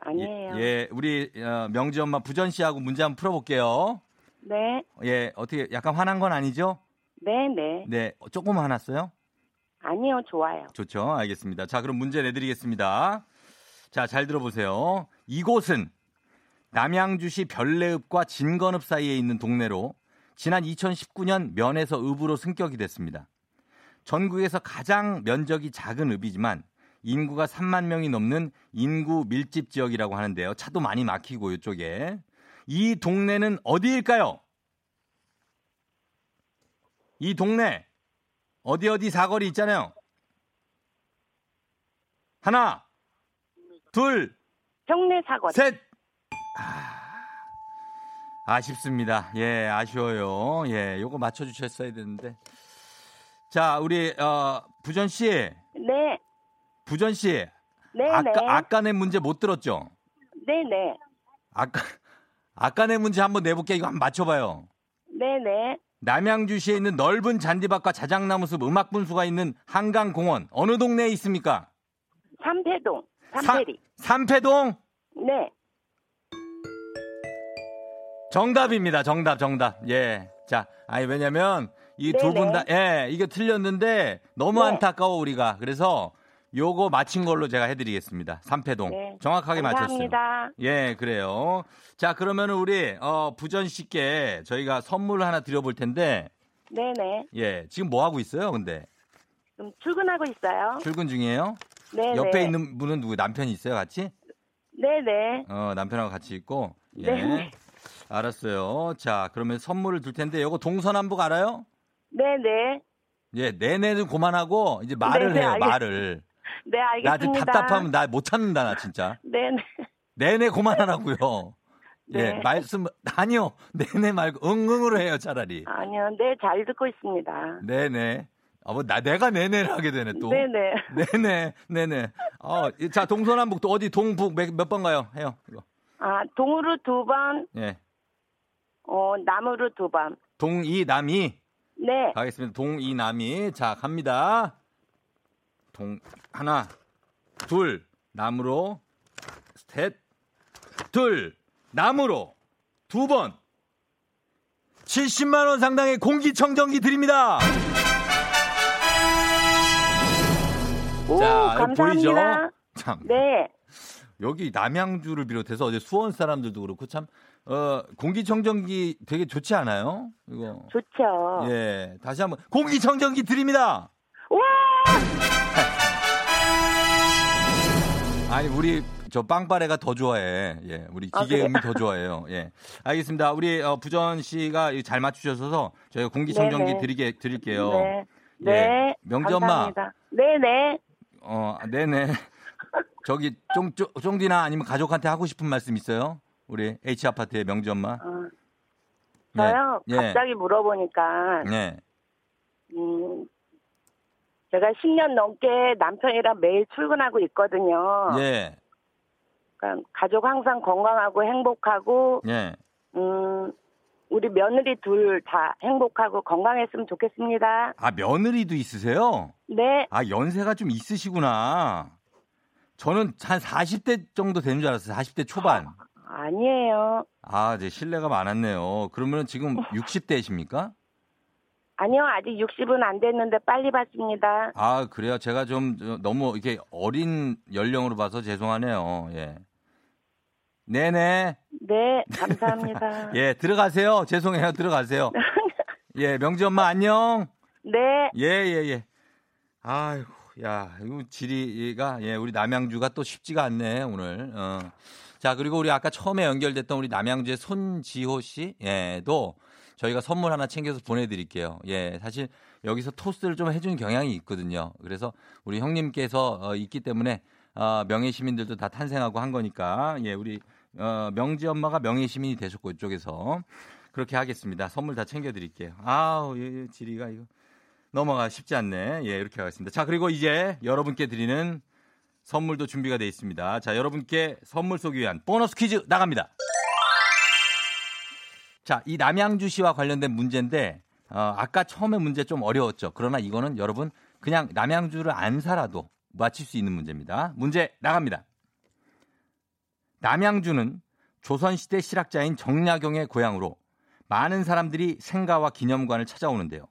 아니에요. 예, 예, 우리 어, 명지 엄마 부전 씨하고 문제 한번 풀어 볼게요. 네, 예, 어떻게 약간 화난 건 아니죠? 네 네. 네, 조금 화났어요? 아니요, 좋아요. 좋죠. 알겠습니다. 자, 그럼 문제 내드리겠습니다. 자, 잘 들어보세요. 이곳은 남양주시 별내읍과 진건읍 사이에 있는 동네로 지난 2019년 면에서 읍으로 승격이 됐습니다. 전국에서 가장 면적이 작은 읍이지만 인구가 3만 명이 넘는 인구 밀집 지역이라고 하는데요. 차도 많이 막히고 이쪽에. 이 동네는 어디일까요? 이 동네 어디 어디 사거리 있잖아요. 하나, 둘, 형내 사거리. 셋. 아, 아쉽습니다. 예, 아쉬워요. 예, 요거 맞춰 주셨어야 되는데. 자, 우리 어, 부전 씨, 네. 부전 씨. 네, 아까 네. 아까 내 문제 못 들었죠? 네, 네. 아까 아까 내 문제 한번 내볼게. 이거 한번 맞춰봐요. 네, 네. 남양주시에 있는 넓은 잔디밭과 자작나무 숲 음악 분수가 있는 한강공원 어느 동네에 있습니까? 삼패동. 사- 삼패리. 삼패동 네. 정답입니다. 정답 정답. 예. 자, 아니 왜냐면 이 두 분 다 예, 이게 틀렸는데 너무 네. 안타까워 우리가. 그래서 요거 맞힌 걸로 제가 해드리겠습니다. 삼패동 네. 정확하게 맞췄어요. 감사합니다. 예, 그래요. 자, 그러면 우리 어, 부전 씨께 저희가 선물 하나 드려볼 텐데, 네, 네. 예, 지금 뭐 하고 있어요? 근데 지금 출근하고 있어요. 출근 중이에요? 네, 옆에 네. 있는 분은 누구 남편이 있어요, 같이? 네, 네. 어, 남편하고 같이 있고. 예. 네. 알았어요. 자, 그러면 선물을 줄 텐데, 요거 동서남북 알아요? 네, 네. 예, 내내는 그만하고 이제 말을 네, 해요, 알겠- 말을. 네, 알겠습니다. 답답하면 나못 찾는다, 나 진짜. *laughs* 네, 네. 내내 그만하라고요. *laughs* 예, 네. 말씀 아니요. 내내 말고 응응으로 해요, 차라리. 아니요, 네, 잘 듣고 있습니다. 네 네. 아, 뭐, 나, 내가 내내를 하게 되네, 또. 네, 네. *laughs* 네네, 네네. 어, 이- 자, 동서남북 또 어디 동북 몇, 몇번 가요? 해요, 이거. 아, 동으로 두 번, 예. 어, 남으로 두 번. 동이, 남이. 네. 가겠습니다. 동이, 남이. 자, 갑니다. 동, 하나, 둘, 남으로, 셋, 둘, 남으로, 두 번. 70만 원 상당의 공기청정기 드립니다. 오, 자, 여기 보이죠? 감사합니다. 참. 네. 여기 남양주를 비롯해서 어제 수원 사람들도 그렇고 참 어, 공기청정기 되게 좋지 않아요? 이거. 좋죠. 예. 다시 한번 공기청정기 드립니다. 와! 아니 우리 저 빵빠레가 더 좋아해. 예. 우리 아, 기계음이 그래요? 더 좋아해요. 예. 알겠습니다. 우리 어, 부전 씨가 잘 맞추셔서 저희가 공기청정기 네네. 드리게 드릴게요. 네. 예. 네. 명지 엄마. 감사합니다. 네, 네. 어, 네네. 저기 쫑, 쫑, 쫑디나 아니면 가족한테 하고 싶은 말씀 있어요? 우리 H 아파트의 명지 엄마. 어, 저요, 예. 갑자기 물어보니까, 네. 음, 제가 10년 넘게 남편이랑 매일 출근하고 있거든요. 예. 그러니까 가족 항상 건강하고 행복하고, 예. 음, 우리 며느리 둘 다 행복하고 건강했으면 좋겠습니다. 아, 며느리도 있으세요? 네, 아, 연세가 좀 있으시구나. 저는 한 40대 정도 되는 줄 알았어요. 40대 초반. 아니에요. 아, 이제 신뢰가 많았네요. 그러면 지금 60대십니까? 아니요, 아직 60은 안 됐는데 빨리 받습니다. 아, 그래요. 제가 좀 저, 너무 이렇게 어린 연령으로 봐서 죄송하네요. 예. 네네. 네, 감사합니다. *laughs* 예, 들어가세요. 죄송해요. 들어가세요. *laughs* 예, 명지 엄마 안녕. 네, 예, 예, 예. 아이고, 야, 이거 지리가, 예, 우리 남양주가 또 쉽지가 않네, 오늘. 어. 자, 그리고 우리 아까 처음에 연결됐던 우리 남양주의 손지호 씨, 예, 도 저희가 선물 하나 챙겨서 보내드릴게요. 예, 사실 여기서 토스를 좀 해주는 경향이 있거든요. 그래서 우리 형님께서 어, 있기 때문에 어, 명예 시민들도 다 탄생하고 한 거니까, 예, 우리 어, 명지 엄마가 명예 시민이 되셨고 이쪽에서 그렇게 하겠습니다. 선물 다 챙겨드릴게요. 아우, 예, 예, 지리가 이거. 넘어가 쉽지 않네. 예, 이렇게 하겠습니다. 자, 그리고 이제 여러분께 드리는 선물도 준비가 되어 있습니다. 자, 여러분께 선물 쏘기 위한 보너스 퀴즈 나갑니다. 자, 이 남양주시와 관련된 문제인데, 어, 아까 처음에 문제 좀 어려웠죠. 그러나 이거는 여러분 그냥 남양주를 안 살아도 맞힐 수 있는 문제입니다. 문제 나갑니다. 남양주는 조선시대 실학자인 정약용의 고향으로 많은 사람들이 생가와 기념관을 찾아오는데요.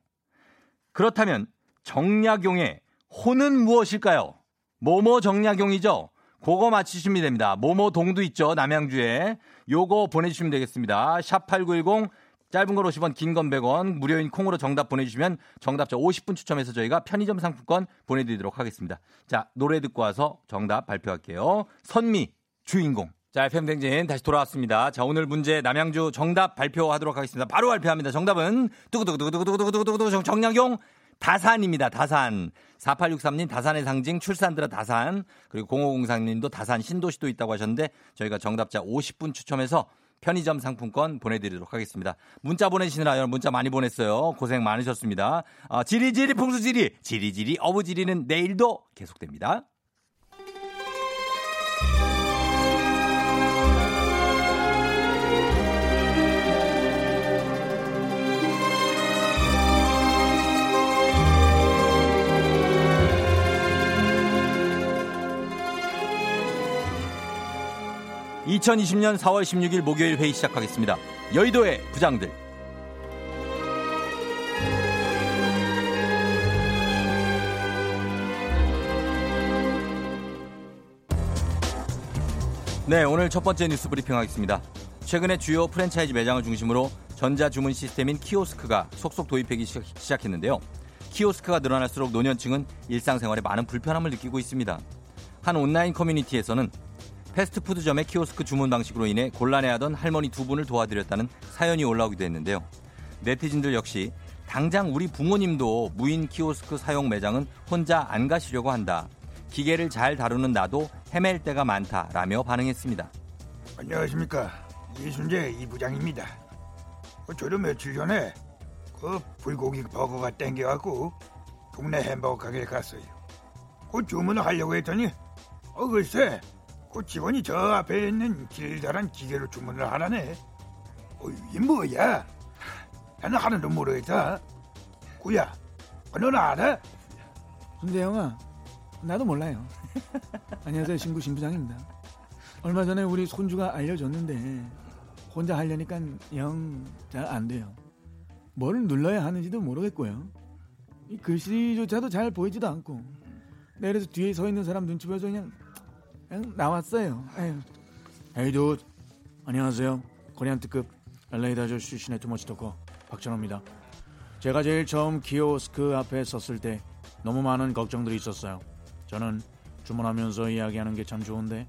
그렇다면 정약용의 호는 무엇일까요? 모모 정약용이죠. 그거 맞히시면 됩니다. 모모 동도 있죠. 남양주에. 요거 보내주시면 되겠습니다. 샵8910 짧은 걸 50원, 긴 건 100원, 무료인 콩으로 정답 보내주시면 정답자 50분 추첨해서 저희가 편의점 상품권 보내드리도록 하겠습니다. 자, 노래 듣고 와서 정답 발표할게요. 선미, 주인공. 자, FM 댕진 다시 돌아왔습니다. 자, 오늘 문제 남양주 정답 발표하도록 하겠습니다. 바로 발표합니다. 정답은 두구두구두구두구두구두구두구 정량용 다산입니다. 다산. 4863님 다산의 상징 출산들어 다산. 그리고 0503님도 다산 신도시도 있다고 하셨는데 저희가 정답자 50분 추첨해서 편의점 상품권 보내드리도록 하겠습니다. 문자 보내시느라 여러분 문자 많이 보냈어요. 고생 많으셨습니다. 아, 지리지리 풍수지리 지리지리 어부지리는 내일도 계속됩니다. (2020년 4월 16일) 목요일 회의 시작하겠습니다 여의도의 부장들 네, 오늘 첫 번째 뉴스 브리핑 하겠습니다. 최근에 주요 프랜차이즈 매장을 중심으로 전자주문 시스템인 키오스크가 속속 도입하기 시작, 했는데요 키오스크가 늘어날수록 노년층은 일상생활에 많은 불편함을 느끼고 있습니다. 한 온라인 커뮤니티에서는 패스트푸드점의 키오스크 주문 방식으로 인해 곤란해하던 할머니 두 분을 도와드렸다는 사연이 올라오기도 했는데요. 네티즌들 역시 당장 우리 부모님도 무인 키오스크 사용 매장은 혼자 안 가시려고 한다. 기계를 잘 다루는 나도 헤맬 때가 많다라며 반응했습니다. 안녕하십니까 이순재 이 부장입니다. 어, 저도 며칠 전에 그 불고기 버거가 땡겨갖고 동네 햄버거 가게에 갔어요. 그 주문을 하려고 했더니 어 글쎄 그 직원이 저 앞에 있는 길다란 기계로 주문을 하라네. 어, 이게 뭐야? 나는 하나도 모르겠다. 구야, 어, 너는 알아? 근데 형아 나도 몰라요 *laughs* 안녕하세요 신구 신부장입니다 얼마 전에 우리 손주가 알려줬는데 혼자 하려니까 영 잘 안 돼요 뭘 눌러야 하는지도 모르겠고요 이 글씨조차도 잘 보이지도 않고 내려서 뒤에 서 있는 사람 눈치 보여서 그냥 나왔어요. 에이 두 안녕하세요 코리안 특급 LA 다저 출신의 투머치 토커 박찬호입니다 제가 제일 처음 키오스크 앞에 섰을 때 너무 많은 걱정들이 있었어요. 저는 주문하면서 이야기하는 게 참 좋은데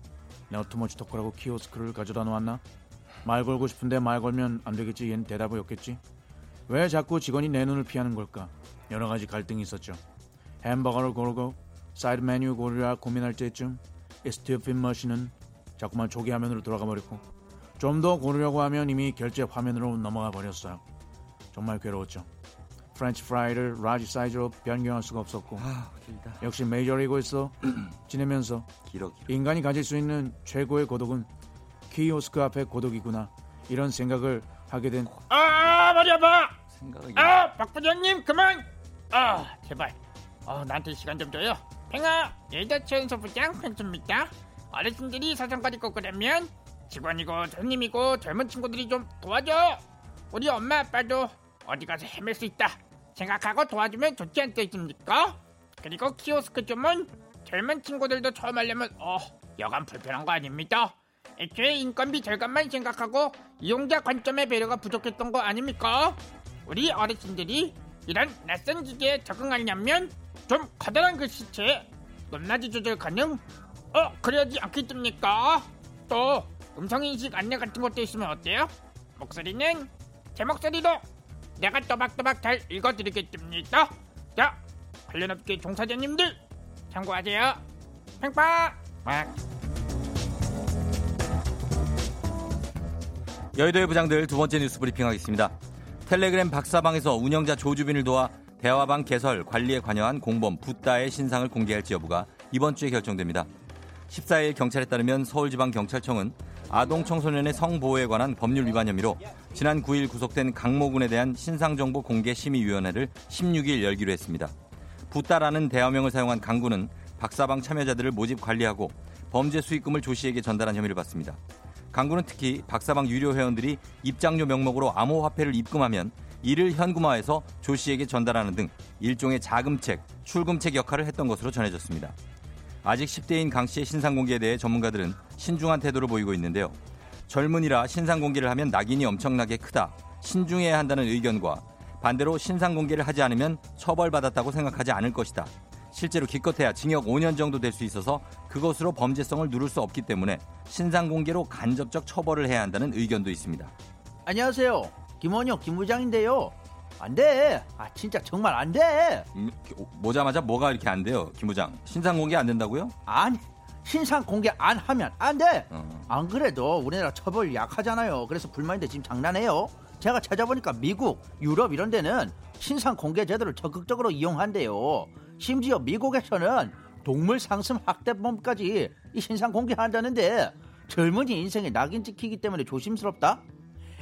내가 too much talker라고 키오스크를 가져다 놓았나? 말 걸고 싶은데 말 걸면 안 되겠지. 얜 대답이 없겠지. 왜 자꾸 직원이 내 눈을 피하는 걸까? 여러 가지 갈등이 있었죠. 햄버거를 고르고 사이드 메뉴 고르려 고민할 때쯤 이 stupid machine은 자꾸만 초기 화면으로 돌아가 버렸고 좀 더 고르려고 하면 이미 결제 화면으로 넘어가 버렸어요. 정말 괴로웠죠. 프렌치 프라이를 large 사이즈로 변경할 수가 없었고 아, 길다. 역시 메이저리그에서 *clears throat* 지내면서 길어, 길어. 인간이 가질 수 있는 최고의 고독은 키오스크 앞의 고독이구나 이런 생각을 하게 된 아 머리 아파 생각이. 아 박 부장님 그만 아 제발 어 나한테 시간 좀 줘요 팽아 예다 최연소 부장 팽수입니다 어르신들이 사정거리 고 그러면 직원이고 손님이고 젊은 친구들이 좀 도와줘. 우리 엄마 아빠도 어디 가서 헤맬 수 있다 생각하고 도와주면 좋지 않겠습니까? 그리고 키오스크 점은 젊은 친구들도 처음 하려면 어 여간 불편한 거 아닙니다 애초에 인건비 절감만 생각하고 이용자 관점의 배려가 부족했던 거 아닙니까? 우리 어르신들이 이런 낯선 기계에 적응하려면 좀 커다란 글씨체 높낮이 조절 가능? 어 그래야지 않겠습니까? 또 음성인식 안내 같은 것도 있으면 어때요? 목소리는 제 목소리도 내가 또박또박 잘 읽어드리겠습니다 자 관련 업계 종사자님들 참고하세요 막. 여의도의 부장들 두 번째 뉴스 브리핑 하겠습니다. 텔레그램 박사방에서 운영자 조주빈을 도와 대화방 개설 관리에 관여한 공범 붓다의 신상을 공개할지 여부가 이번 주에 결정됩니다. 14일 경찰에 따르면 서울지방경찰청은 아동 청소년의 성보호에 관한 법률 위반 혐의로 지난 9일 구속된 강모군에 대한 신상정보 공개 심의위원회를 16일 열기로 했습니다. 붓다라는 대화명을 사용한 강군은 박사방 참여자들을 모집 관리하고 범죄 수익금을 조 씨에게 전달한 혐의를 받습니다. 강군은 특히 박사방 유료 회원들이 입장료 명목으로 암호화폐를 입금하면 이를 현금화해서 조 씨에게 전달하는 등 일종의 자금책, 출금책 역할을 했던 것으로 전해졌습니다. 아직 10대인 강 씨의 신상 공개에 대해 전문가들은 신중한 태도를 보이고 있는데요. 젊은이라 신상 공개를 하면 낙인이 엄청나게 크다. 신중해야 한다는 의견과 반대로 신상 공개를 하지 않으면 처벌받았다고 생각하지 않을 것이다. 실제로 기껏해야 징역 5년 정도 될 수 있어서 그것으로 범죄성을 누를 수 없기 때문에 신상 공개로 간접적 처벌을 해야 한다는 의견도 있습니다. 안녕하세요. 김원혁 김부장인데요. 안 돼. 아 진짜 정말 안 돼. 음, 모자마자 뭐가 이렇게 안 돼요, 김 부장? 신상 공개 안 된다고요? 아니 신상 공개 안 하면 안 돼. 어. 안 그래도 우리나라 처벌 약하잖아요. 그래서 불만인데 지금 장난해요. 제가 찾아보니까 미국, 유럽 이런 데는 신상 공개 제도를 적극적으로 이용한대요. 심지어 미국에서는 동물 상습 학대범까지 이 신상 공개한다는데 젊은이 인생에 낙인 찍히기 때문에 조심스럽다.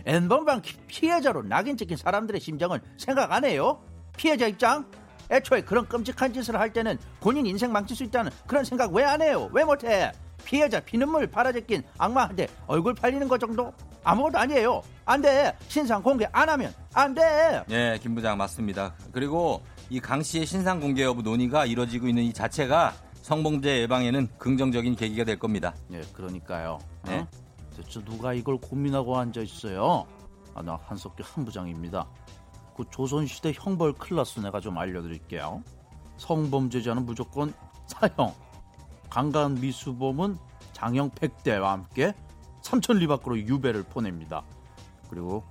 N번방 피해자로 낙인 찍힌 사람들의 심정은 생각 안 해요? 피해자 입장? 애초에 그런 끔찍한 짓을 할 때는 본인 인생 망칠 수 있다는 그런 생각 왜 안 해요? 왜 못해? 피해자 피눈물 바라제낀 악마한테 얼굴 팔리는 것 정도? 아무것도 아니에요. 안 돼. 신상 공개 안 하면 안 돼. 예, 김 부장 맞습니다. 그리고 이 강 씨의 신상 공개 여부 논의가 이뤄지고 있는 이 자체가 성범죄 예방에는 긍정적인 계기가 될 겁니다. 예, 그러니까요. 네. 어? 대체 누가 이걸 고민하고 앉아 있어요? 아, 나 한석규 한부장입니다. 그 조선시대 형벌 클라스 내가 좀 알려드릴게요. 성범죄자는 무조건 사형, 강간 미수범은 장형 100대와 함께 삼천리 밖으로 유배를 보냅니다. 그리고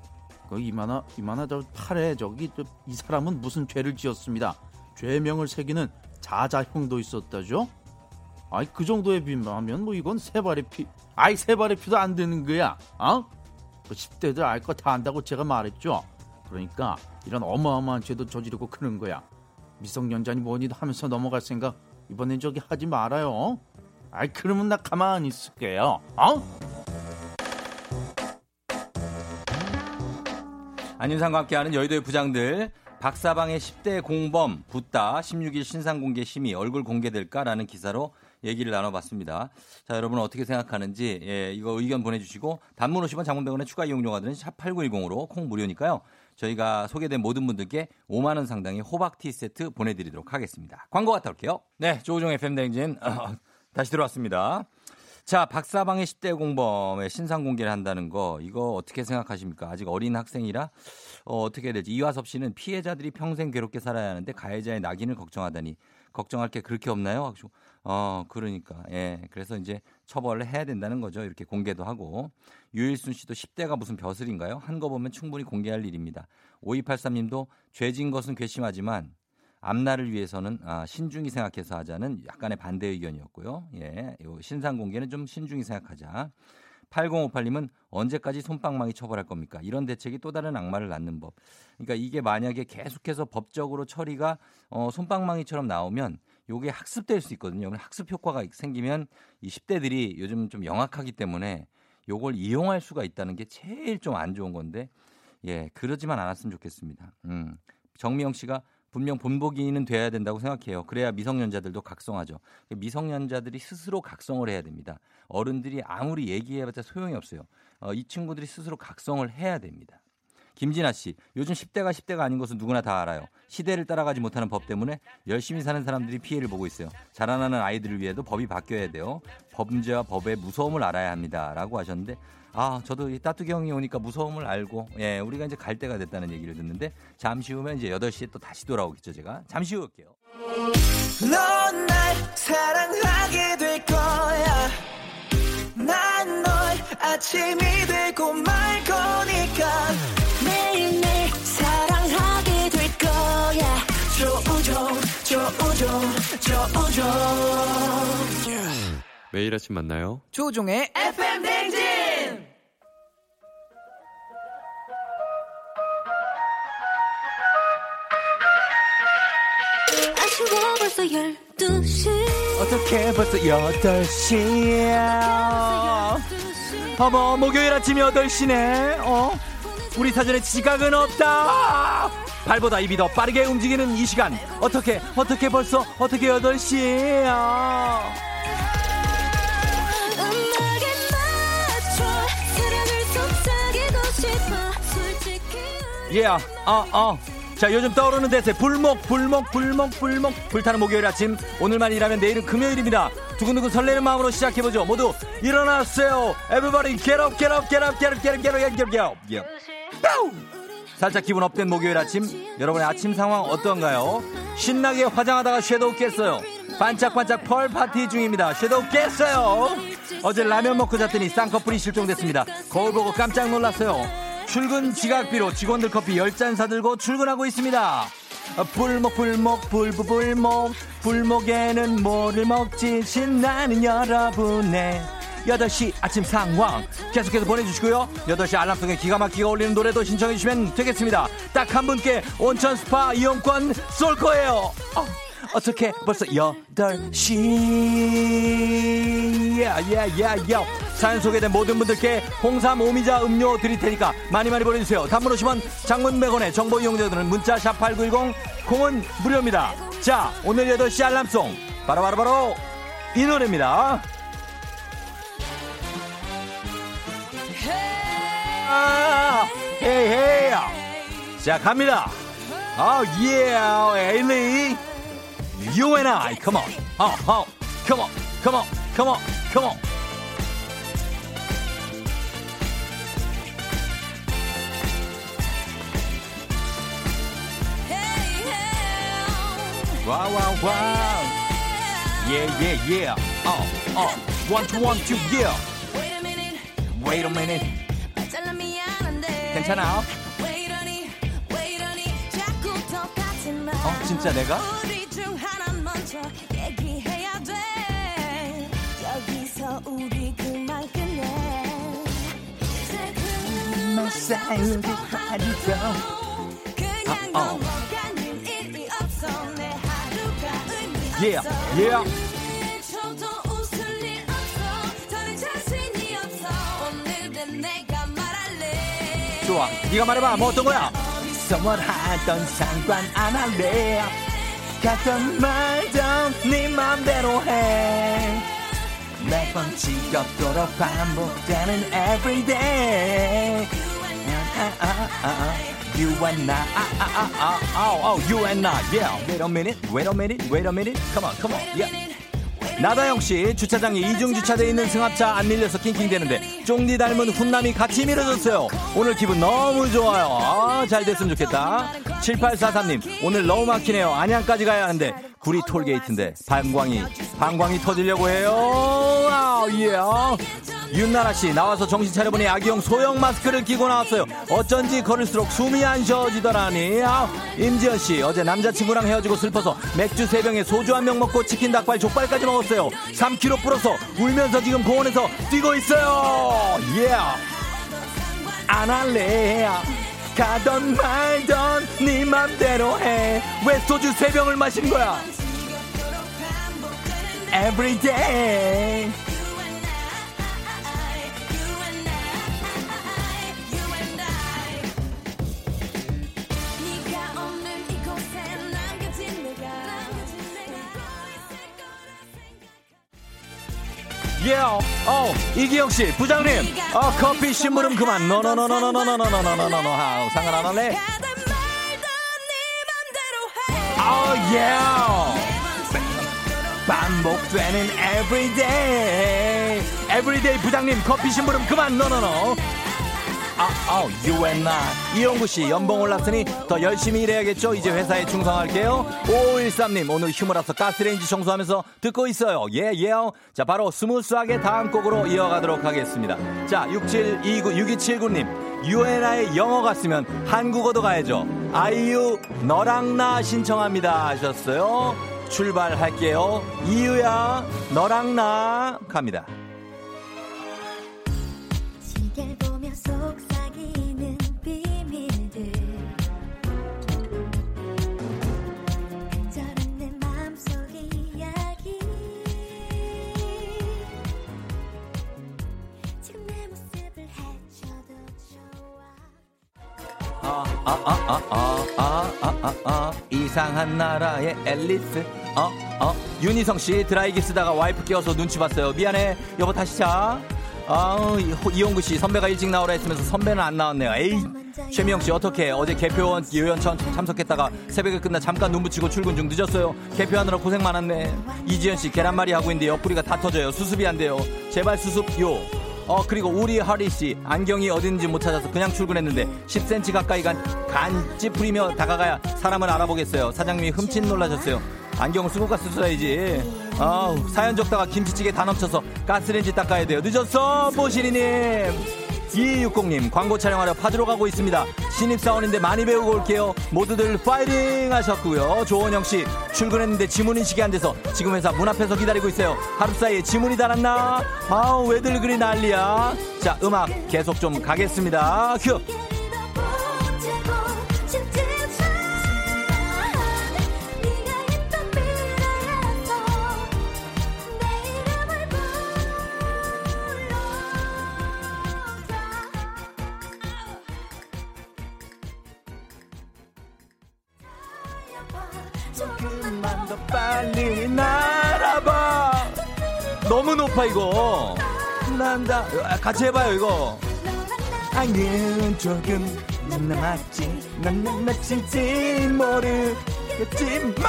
그 이만하 이만하 저 팔에 저기 저이 사람은 무슨 죄를 지었습니다. 죄명을 새기는 자자형도 있었다죠. 아이 그 정도에 비하면 뭐 이건 세 발의 피 아이 세 발의 피도 안 되는 거야. 어? 그 10대들 알 거 다 안다고 제가 말했죠. 그러니까 이런 어마어마한 죄도 저지르고 그런 거야. 미성년자니 뭐니 하면서 넘어갈 생각 이번엔 저기 하지 말아요. 아이 그러면 나 가만히 있을게요. 어? 안윤상과 함께하는 여의도의 부장들. 박사방의 10대 공범 붙다. 16일 신상 공개 심의. 얼굴 공개될까라는 기사로 얘기를 나눠봤습니다. 자 여러분 어떻게 생각하는지 예, 이거 의견 보내주시고 단문 50원 장문병원의 추가 이용료가 드는 샵 8910으로 콩 무료니까요. 저희가 소개된 모든 분들께 5만 원 상당의 호박티 세트 보내드리도록 하겠습니다. 광고 갔다 올게요. 네, 조우종 FM 대행진 어, 다시 들어왔습니다. 자, 박사방의 10대 공범의 신상 공개를 한다는 거, 이거 어떻게 생각하십니까? 아직 어린 학생이라, 어, 어떻게 해야 되지? 이화섭 씨는 피해자들이 평생 괴롭게 살아야 하는데 가해자의 낙인을 걱정하다니, 걱정할 게 그렇게 없나요? 하고, 어, 그러니까, 예. 그래서 이제 처벌을 해야 된다는 거죠. 이렇게 공개도 하고. 유일순 씨도 10대가 무슨 벼슬인가요? 한 거 보면 충분히 공개할 일입니다. 5283 님도 죄진 것은 괘씸하지만, 앞날을 위해서는 아, 신중히 생각해서 하자는 약간의 반대 의견이었고요. 예, 요 신상 공개는 좀 신중히 생각하자. 8058님은 언제까지 손방망이 처벌할 겁니까? 이런 대책이 또 다른 악마를 낳는 법. 그러니까 이게 만약에 계속해서 법적으로 처리가 어, 손방망이처럼 나오면 요게 학습될 수 있거든요. 학습 효과가 생기면 이 10대들이 요즘 좀 영악하기 때문에 요걸 이용할 수가 있다는 게 제일 좀 안 좋은 건데 예, 그러지만 않았으면 좋겠습니다. 음. 정미영 씨가 분명 본보기는 돼야 된다고 생각해요. 그래야 미성년자들도 각성하죠. 미성년자들이 스스로 각성을 해야 됩니다. 어른들이 아무리 얘기해봤자 소용이 없어요. 어, 이 친구들이 스스로 각성을 해야 됩니다. 김진아 씨, 요즘 10대가 10대가 아닌 것은 누구나 다 알아요. 시대를 따라가지 못하는 법 때문에 열심히 사는 사람들이 피해를 보고 있어요. 자라나는 아이들을 위해도 법이 바뀌어야 돼요. 범죄와 법의 무서움을 알아야 합니다. 라고 하셨는데, 아, 저도 이 따뚜기 형이 오니까 무서움을 알고, 예, 우리가 이제 갈 때가 됐다는 얘기를 듣는데, 잠시 후면 이제 8시에 또 다시 돌아오겠죠, 제가. 잠시 후 올게요. 넌 날 사랑하게 될 거야. 난널 아침이 되 조우종. 매일 아침 만나요. 조종의 FM 댕진! 아쉬워 벌써 12시 어떻게 벌써 8시야. 어머, 목요일 아침 8시네. 어? 우리 사전에 지각은 없다. 발보다 입이 더 빠르게 움직이는 이 시간. 어떻게, 어떻게 벌써, 어떻게 8시야. 음악에 맞춰 사랑을 속삭이고 싶어 솔직히 예, 어, 어. 자, 요즘 떠오르는 대세 불목, 불목, 불목, 불목. 불타는 목요일 아침. 오늘만 일하면 내일은 금요일입니다. 두근두근 설레는 마음으로 시작해보죠. 모두 일어나세요. Everybody get up, get up, get up, get up, get up, get up, get up, get up. Yeah. 살짝 기분 up된 목요일 아침. 여러분의 아침 상황 어떤가요? 신나게 화장하다가 섀도우 깼어요. 반짝반짝 펄 파티 중입니다. 섀도우 깼어요. 어제 라면 먹고 잤더니 쌍꺼풀이 실종됐습니다. 거울 보고 깜짝 놀랐어요. 출근 지각비로 직원들 커피 10잔 사들고 출근하고 있습니다. 어, 불목 불목 불부불목 불목에는 뭐를 먹지? 신나는 여러분의 8시 아침 상황 계속해서 보내주시고요. 8시 알람송에 기가 막히게 어울리는 노래도 신청해 주시면 되겠습니다. 딱 한 분께 온천 스파 이용권 쏠 거예요. 어, 어떻게 벌써 8시? 야야야야. 사연 소개된 모든 분들께 홍삼 오미자 음료 드릴 테니까 많이 많이 보내주세요. 단문 오시면 장문 100원에 정보 이용자들은 문자 샵 8910 콩은 무료입니다. 자 오늘 8시 알람송. 바로바로바로 이 노래입니다 아, 헤이 헤이 자 갑니다 아 예, 에일리 You and I come on 어, 어, come on come on come on come on 와우 와우 와우 예예예 어어 one two yeah wait a minute 괜찮아? 어 진짜 내가? 우리 중하 좋아 네가 말해봐 뭐 어떤 거야 어디서 하던 상관 안 할래 갔던 말던 네 맘대로 해 매번 지겹도록 반복되는 everyday 아, 아, 아, 아. You and I, 아, 아, 아, 아, 아, oh, you and I, yeah. Wait a minute, wait a minute, wait a minute. Come on, come on, yeah. 나다영 씨 주차장에 이중 주차돼 있는 승합차 안 밀려서 낑낑대는데 쫑디 닮은 훈남이 같이 밀어줬어요. 오늘 기분 너무 좋아요. 아, 잘 됐으면 좋겠다. 7843님 오늘 너무 막히네요. 안양까지 가야 하는데 구리 톨게이트인데 방광이 방광이 터지려고 해요. 아, 예. 윤나라 씨 나와서 정신 차려보니 아기용 소형 마스크를 끼고 나왔어요. 어쩐지 걸을수록 숨이 안 쉬어지더라니. 아, 임지연 씨 어제 남자친구랑 헤어지고 슬퍼서 맥주 세 병에 소주 한 병 먹고 치킨 닭발 족발까지 먹었어요. 3kg 불어서 울면서 지금 공원에서 뛰고 있어요. 예. 안 할래. 가던 말던 네 맘대로 해. 왜 소주 세 병을 마신 거야? Every day. 예, 어, 이기영 씨, 부장님, 어, 커피 심부름 그만. 노노노노노노노노노노노노노. 아, 상관 안 할래? 아, 예. 반복되는 everyday. everyday 부장님, 커피 심부름 그만. no no no. 아, 아, you and I. 이용구 씨, 연봉 올랐으니 더 열심히 일해야겠죠? 이제 회사에 충성할게요. 5513님, 오늘 휴무라서 가스레인지 청소하면서 듣고 있어요. 예, 예. 자, 바로 스무스하게 다음 곡으로 이어가도록 하겠습니다. 자, 6729, 6279님, you and I 영어 갔으면 한국어도 가야죠. 아이유, 너랑 나 신청합니다. 하셨어요. 출발할게요. 이유야, 너랑 나 갑니다. 아 아, 아, 아, 아, 아, 아, 아, 아, 아, 이상한 나라의 앨리스. 어, 어, 윤희성 씨 드라이기 쓰다가 와이프 깨워서 눈치 봤어요. 미안해. 여보 다시 자. 아, 이용구 씨 선배가 일찍 나오라 했으면서 선배는 안 나왔네요. 에이. 최미영 씨 어떻게 어제 개표원 요연천 참석했다가 새벽에 끝나 잠깐 눈 붙이고 출근 중 늦었어요. 개표하느라 고생 많았네. 이지연 씨 계란말이 하고 있는데 옆구리가 다 터져요. 수습이 안 돼요. 제발 수습 요. 어 그리고 우리 하리 씨 안경이 어딘지 못 찾아서 그냥 출근했는데 10cm 가까이 간 간지 부리며 다가가야 사람을 알아보겠어요. 사장님이 흠칫 놀라셨어요. 안경을 쓰고 써야지. 아우 사연 적다가 김치찌개 다 넘쳐서 가스레인지 닦아야 돼요. 늦었어 보시리님. 2260님 광고 촬영하러 파주로 가고 있습니다. 신입사원인데 많이 배우고 올게요. 모두들 파이팅 하셨고요. 조원영 씨 출근했는데 지문 인식이 안 돼서 지금 회사 문 앞에서 기다리고 있어요. 하루 사이에 지문이 달았나? 아우 왜들 그리 난리야. 자 음악 계속 좀 가겠습니다. 큐. 너무 높아 이거. 난다. 아, 같이 해봐요 이거. 아는 조금 남았지. 난 남았지 모르겠지만.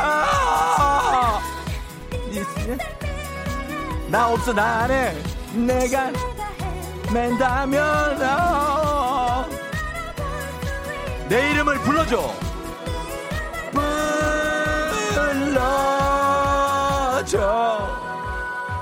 나 없어 나는 내가 맨다면 어. 내 이름을 불러줘. 불러줘.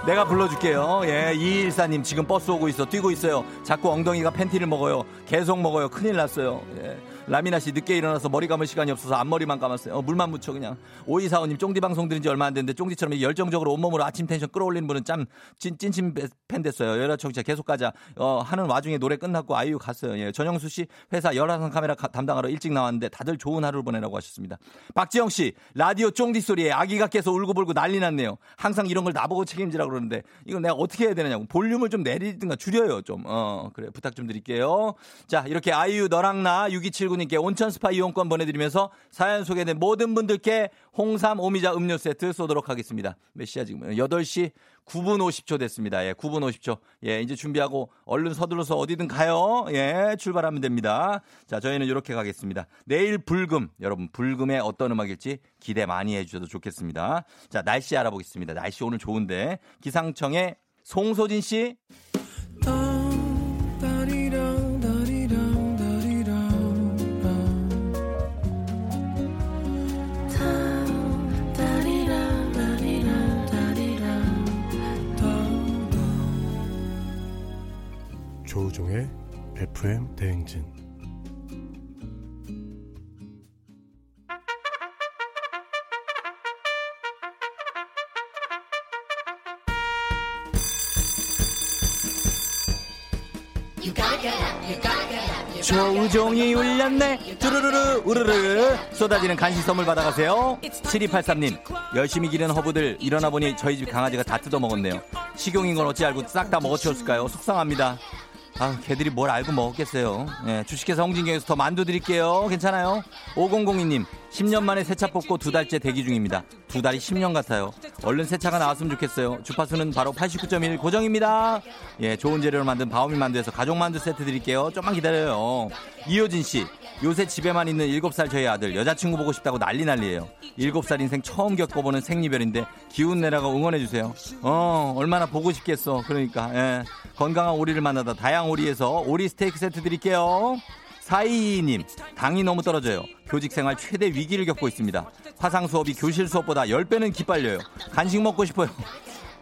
내가 불러줄게요. 예, 214님 지금 버스 오고 있어. 뛰고 있어요. 자꾸 엉덩이가 팬티를 먹어요. 계속 먹어요. 큰일 났어요. 예. 라미나 씨 늦게 일어나서 머리 감을 시간이 없어서 앞머리만 감았어요. 어, 물만 묻혀 그냥. 오이사오님 쫑디 방송 들은 지 얼마 안 됐는데 쫑디처럼 열정적으로 온몸으로 아침 텐션 끌어올리는 분은 참 찐, 찐친 팬 됐어요. 여러 청취자 계속 가자. 어, 하는 와중에 노래 끝났고 아이유 갔어요. 예. 전영수 씨 회사 열화상 카메라 가- 담당하러 일찍 나왔는데 다들 좋은 하루를 보내라고 하셨습니다. 박지영 씨 라디오 쫑디 소리에 아기가 깨서 울고불고 난리 났네요. 항상 이런 걸 나보고 책임지라 그러는데 이건 내가 어떻게 해야 되느냐고 볼륨을 좀 내리든가 줄여요 좀. 어 그래 부탁 좀 드릴게요. 자 이렇게 아이유 너랑 나 6279 님께 온천 스파 이용권 보내드리면서 사연 소개된 모든 분들께 홍삼 오미자 음료 세트 쏘도록 하겠습니다. 몇 시야 지금? 8시 9분 50초 됐습니다. 예, 9분 50초. 예, 이제 준비하고 얼른 서둘러서 어디든 가요. 예, 출발하면 됩니다. 자, 저희는 이렇게 가겠습니다. 내일 불금. 여러분, 불금에 어떤 음악일지 기대 많이 해주셔도 좋겠습니다. 자, 날씨 알아보겠습니다. 날씨 오늘 좋은데. 기상청의 송소진 씨. 조우종의 FM 대행진. 조우종이 울렸네. 뚜루루루 우르르. 쏟아지는 간식 선물 받아가세요. 7283님 열심히 기른 허브들 일어나 보니 저희 집 강아지가 다 뜯어먹었네요. 식용인 건 어찌 알고 싹 다 먹어치웠을까요? 속상합니다 아 걔들이 뭘 알고 먹었겠어요? 예, 주식회사 홍진경에서 더 만두 드릴게요. 괜찮아요? 5002님 10년 만에 새차 뽑고 두 달째 대기 중입니다. 두 달이 10년 같아요. 얼른 새 차가 나왔으면 좋겠어요. 주파수는 바로 89.1 고정입니다. 예 좋은 재료로 만든 바오미 만두에서 가족 만두 세트 드릴게요. 좀만 기다려요 이효진 씨 요새 집에만 있는 7살 저희 아들 여자친구 보고 싶다고 난리 난리예요. 7살 인생 처음 겪어보는 생리별인데 기운 내라고 응원해 주세요. 어 얼마나 보고 싶겠어. 그러니까 예. 건강한 오리를 만나다 다양 오리에서 오리 스테이크 세트 드릴게요. 사이님 당이 너무 떨어져요. 교직 생활 최대 위기를 겪고 있습니다. 화상 수업이 교실 수업보다 10배는 기빨려요. 간식 먹고 싶어요.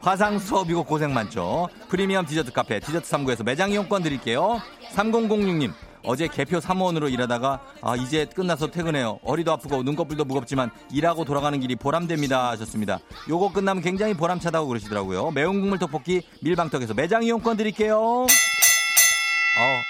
화상 수업이고 고생 많죠. 프리미엄 디저트 카페 디저트 3구에서 매장 이용권 드릴게요. 3006님 어제 개표 사무원으로 일하다가 아 이제 끝나서 퇴근해요 허리도 아프고 눈꺼풀도 무겁지만 일하고 돌아가는 길이 보람됩니다 하셨습니다 요거 끝나면 굉장히 보람차다고 그러시더라고요 매운 국물 떡볶이 밀방떡에서 매장 이용권 드릴게요 어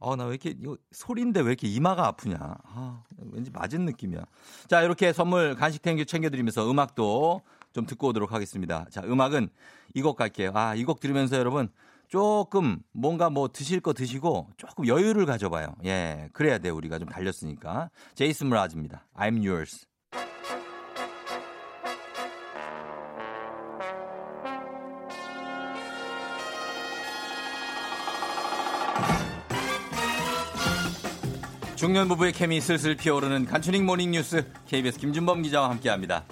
어, 나 왜 이렇게, 이거 소리인데 왜 이렇게 이마가 아프냐. 아, 왠지 맞은 느낌이야. 자, 이렇게 선물 간식 탱규 챙겨드리면서 음악도 좀 듣고 오도록 하겠습니다. 자, 음악은 이 곡 갈게요. 아, 이 곡 들으면서 여러분 조금 뭔가 뭐 드실 거 드시고 조금 여유를 가져봐요. 예, 그래야 돼. 우리가 좀 달렸으니까. 제이슨 브라즈입니다. I'm yours. 중년 부부의 케미 슬슬 피어오르는 간추린 모닝 뉴스 KBS 김준범 기자와 함께합니다.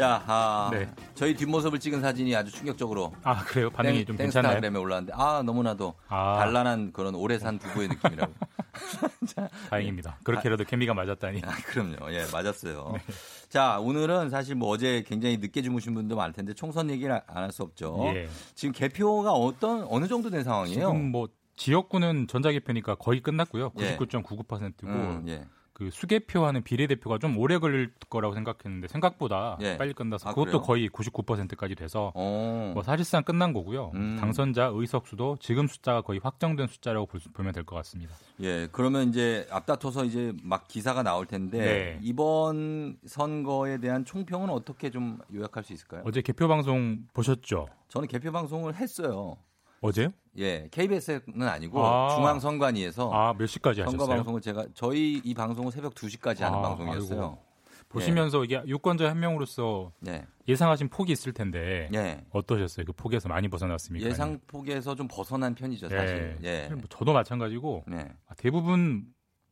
자, 아, 네. 저희 뒷모습을 찍은 사진이 아주 충격적으로 아 그래요? 반응이 땡- 좀 땡스타그램에 괜찮나요? 올라왔는데 아 너무나도 아. 단란한 그런 오래 산 부부의 느낌이라고. *laughs* 다행입니다. 그렇게라도 케미가 맞았다니. 아, 그럼요. 예, 맞았어요. 네. 자, 오늘은 사실 뭐 어제 굉장히 늦게 주무신 분도 많을 텐데 총선 얘기를 안 할 수 없죠. 예. 지금 개표가 어떤 어느 정도 된 상황이에요? 지금 뭐 지역구는 전자개표니까 거의 끝났고요. 예. 99.99%고 음, 예. 그 수개표하는 비례대표가 좀 오래 걸릴 거라고 생각했는데 생각보다 예. 빨리 끝나서 아, 그것도 그래요? 거의 99%까지 돼서 어. 뭐 사실상 끝난 거고요. 음. 당선자 의석 수도 지금 숫자가 거의 확정된 숫자라고 보면 될 것 같습니다. 예, 그러면 이제 앞다퉈서 이제 막 기사가 나올 텐데 네. 이번 선거에 대한 총평은 어떻게 좀 요약할 수 있을까요? 어제 개표 방송 보셨죠? 저는 개표 방송을 했어요. 어제요? 예, KBS는 아니고 아. 중앙선관위에서 아, 몇 시까지 선거 하셨어요? 방송을 제가 저희 이 방송을 새벽 2시까지 하는 아, 방송이었어요. 아이고. 보시면서 이게 유권자 한 명으로서 네. 예상하신 폭이 있을 텐데 예. 어떠셨어요? 그 폭에서 많이 벗어났습니까? 예상 폭에서 좀 벗어난 편이죠, 사실. 예. 사실 뭐 저도 마찬가지고 네. 아, 대부분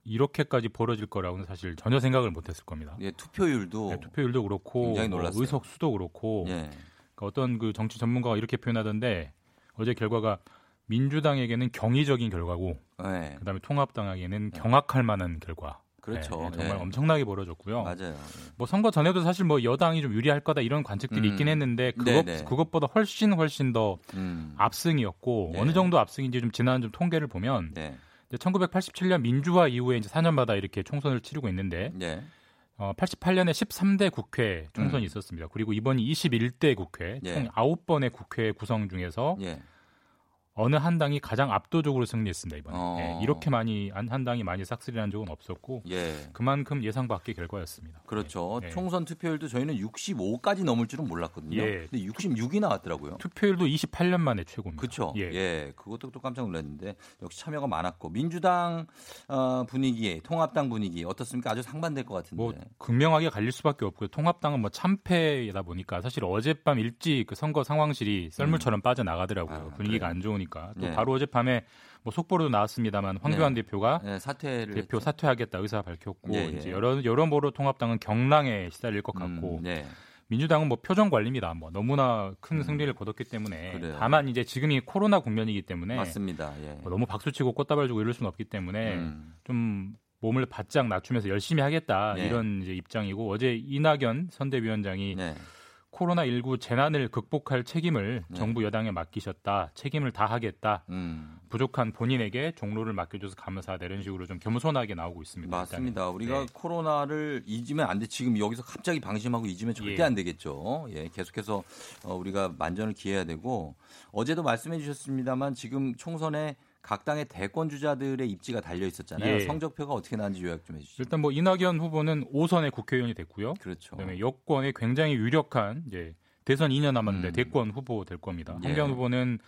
이렇게까지 벌어질 거라고는 사실 전혀 생각을 못했을 겁니다. 예, 투표율도 네, 투표율도 그렇고 굉장히 뭐 놀랐어요. 의석 수도 그렇고 예. 그러니까 어떤 그 정치 전문가가 이렇게 표현하던데 어제 결과가 민주당에게는 경이적인 결과고 네. 그다음에 통합당에게는 경악할 만한 결과. 그렇죠. 네, 정말 예. 엄청나게 벌어졌고요. 맞아요. 뭐 선거 전에도 사실 뭐 여당이 좀 유리할 거다 이런 관측들이 음. 있긴 했는데 그것 네네. 그것보다 훨씬 훨씬 더 음. 압승이었고 네. 어느 정도 압승인지 좀 지난 좀 통계를 보면 네. 이제 1987년 민주화 이후에 이제 4년마다 이렇게 총선을 치르고 있는데 네. 어, 88년에 13대 국회 총선이 음. 있었습니다. 그리고 이번이 21대 국회 예. 총 9번의 국회 구성 중에서 예. 어느 한 당이 가장 압도적으로 승리했습니다 이번에 어. 예, 이렇게 많이 한, 한 당이 많이 싹쓸이 한 적은 없었고 예. 그만큼 예상 밖의 결과였습니다. 그렇죠. 네. 총선 투표율도 저희는 65까지 넘을 줄은 몰랐거든요. 예. 근데 66이 나왔더라고요. 투표율도 28년 만에 최고입니다. 그렇죠. 예. 예. 그것도 또 깜짝 놀랐는데 역시 참여가 많았고 민주당 어, 분위기, 통합당 분위기 어떻습니까? 아주 상반될 것 같은데. 뭐 극명하게 갈릴 수밖에 없고요. 통합당은 뭐 참패다 보니까 사실 어젯밤 일찍 그 선거 상황실이 썰물처럼 빠져나가더라고요. 음. 아, 분위기가 그래요? 안 좋으니까 또 네. 바로 어젯밤에 뭐 속보로도 나왔습니다만 황교안 네. 대표가 예, 사퇴를 대표 했죠. 사퇴하겠다 의사 밝혔고 예, 예. 이제 여러 여러모로 통합당은 경랑에 시달릴 것 같고 음, 네. 민주당은 뭐 표정 관리입니다. 뭐 너무나 큰 승리를 거뒀기 때문에 음. 그래요. 다만 이제 지금이 코로나 국면이기 때문에 맞습니다. 예. 뭐 너무 박수치고 꽃다발 주고 이럴 수는 없기 때문에 음. 좀 몸을 바짝 낮추면서 열심히 하겠다 네. 이런 이제 입장이고 어제 이낙연 선대위원장이 네. 코로나 19 재난을 극복할 책임을 네. 정부 여당에 맡기셨다 책임을 다하겠다 음. 부족한 본인에게 종로를 맡겨줘서 감사하다 이런 식으로 좀 겸손하게 나오고 있습니다. 맞습니다. 일단은. 우리가 네. 코로나를 잊으면 안 돼. 지금 여기서 갑자기 방심하고 잊으면 절대 예. 안 되겠죠. 예, 계속해서 어, 우리가 만전을 기해야 되고 어제도 말씀해 주셨습니다만 지금 총선에 각 당의 대권 주자들의 입지가 달려 있었잖아요. 예. 성적표가 어떻게 나왔는지 요약 좀 해주시죠. 일단 뭐 이낙연 후보는 5선의 국회의원이 됐고요. 그렇죠. 그다음에 여권에 굉장히 유력한 이제 대선 2년 남았는데 음. 대권 후보 될 겁니다. 예. 황교안 후보는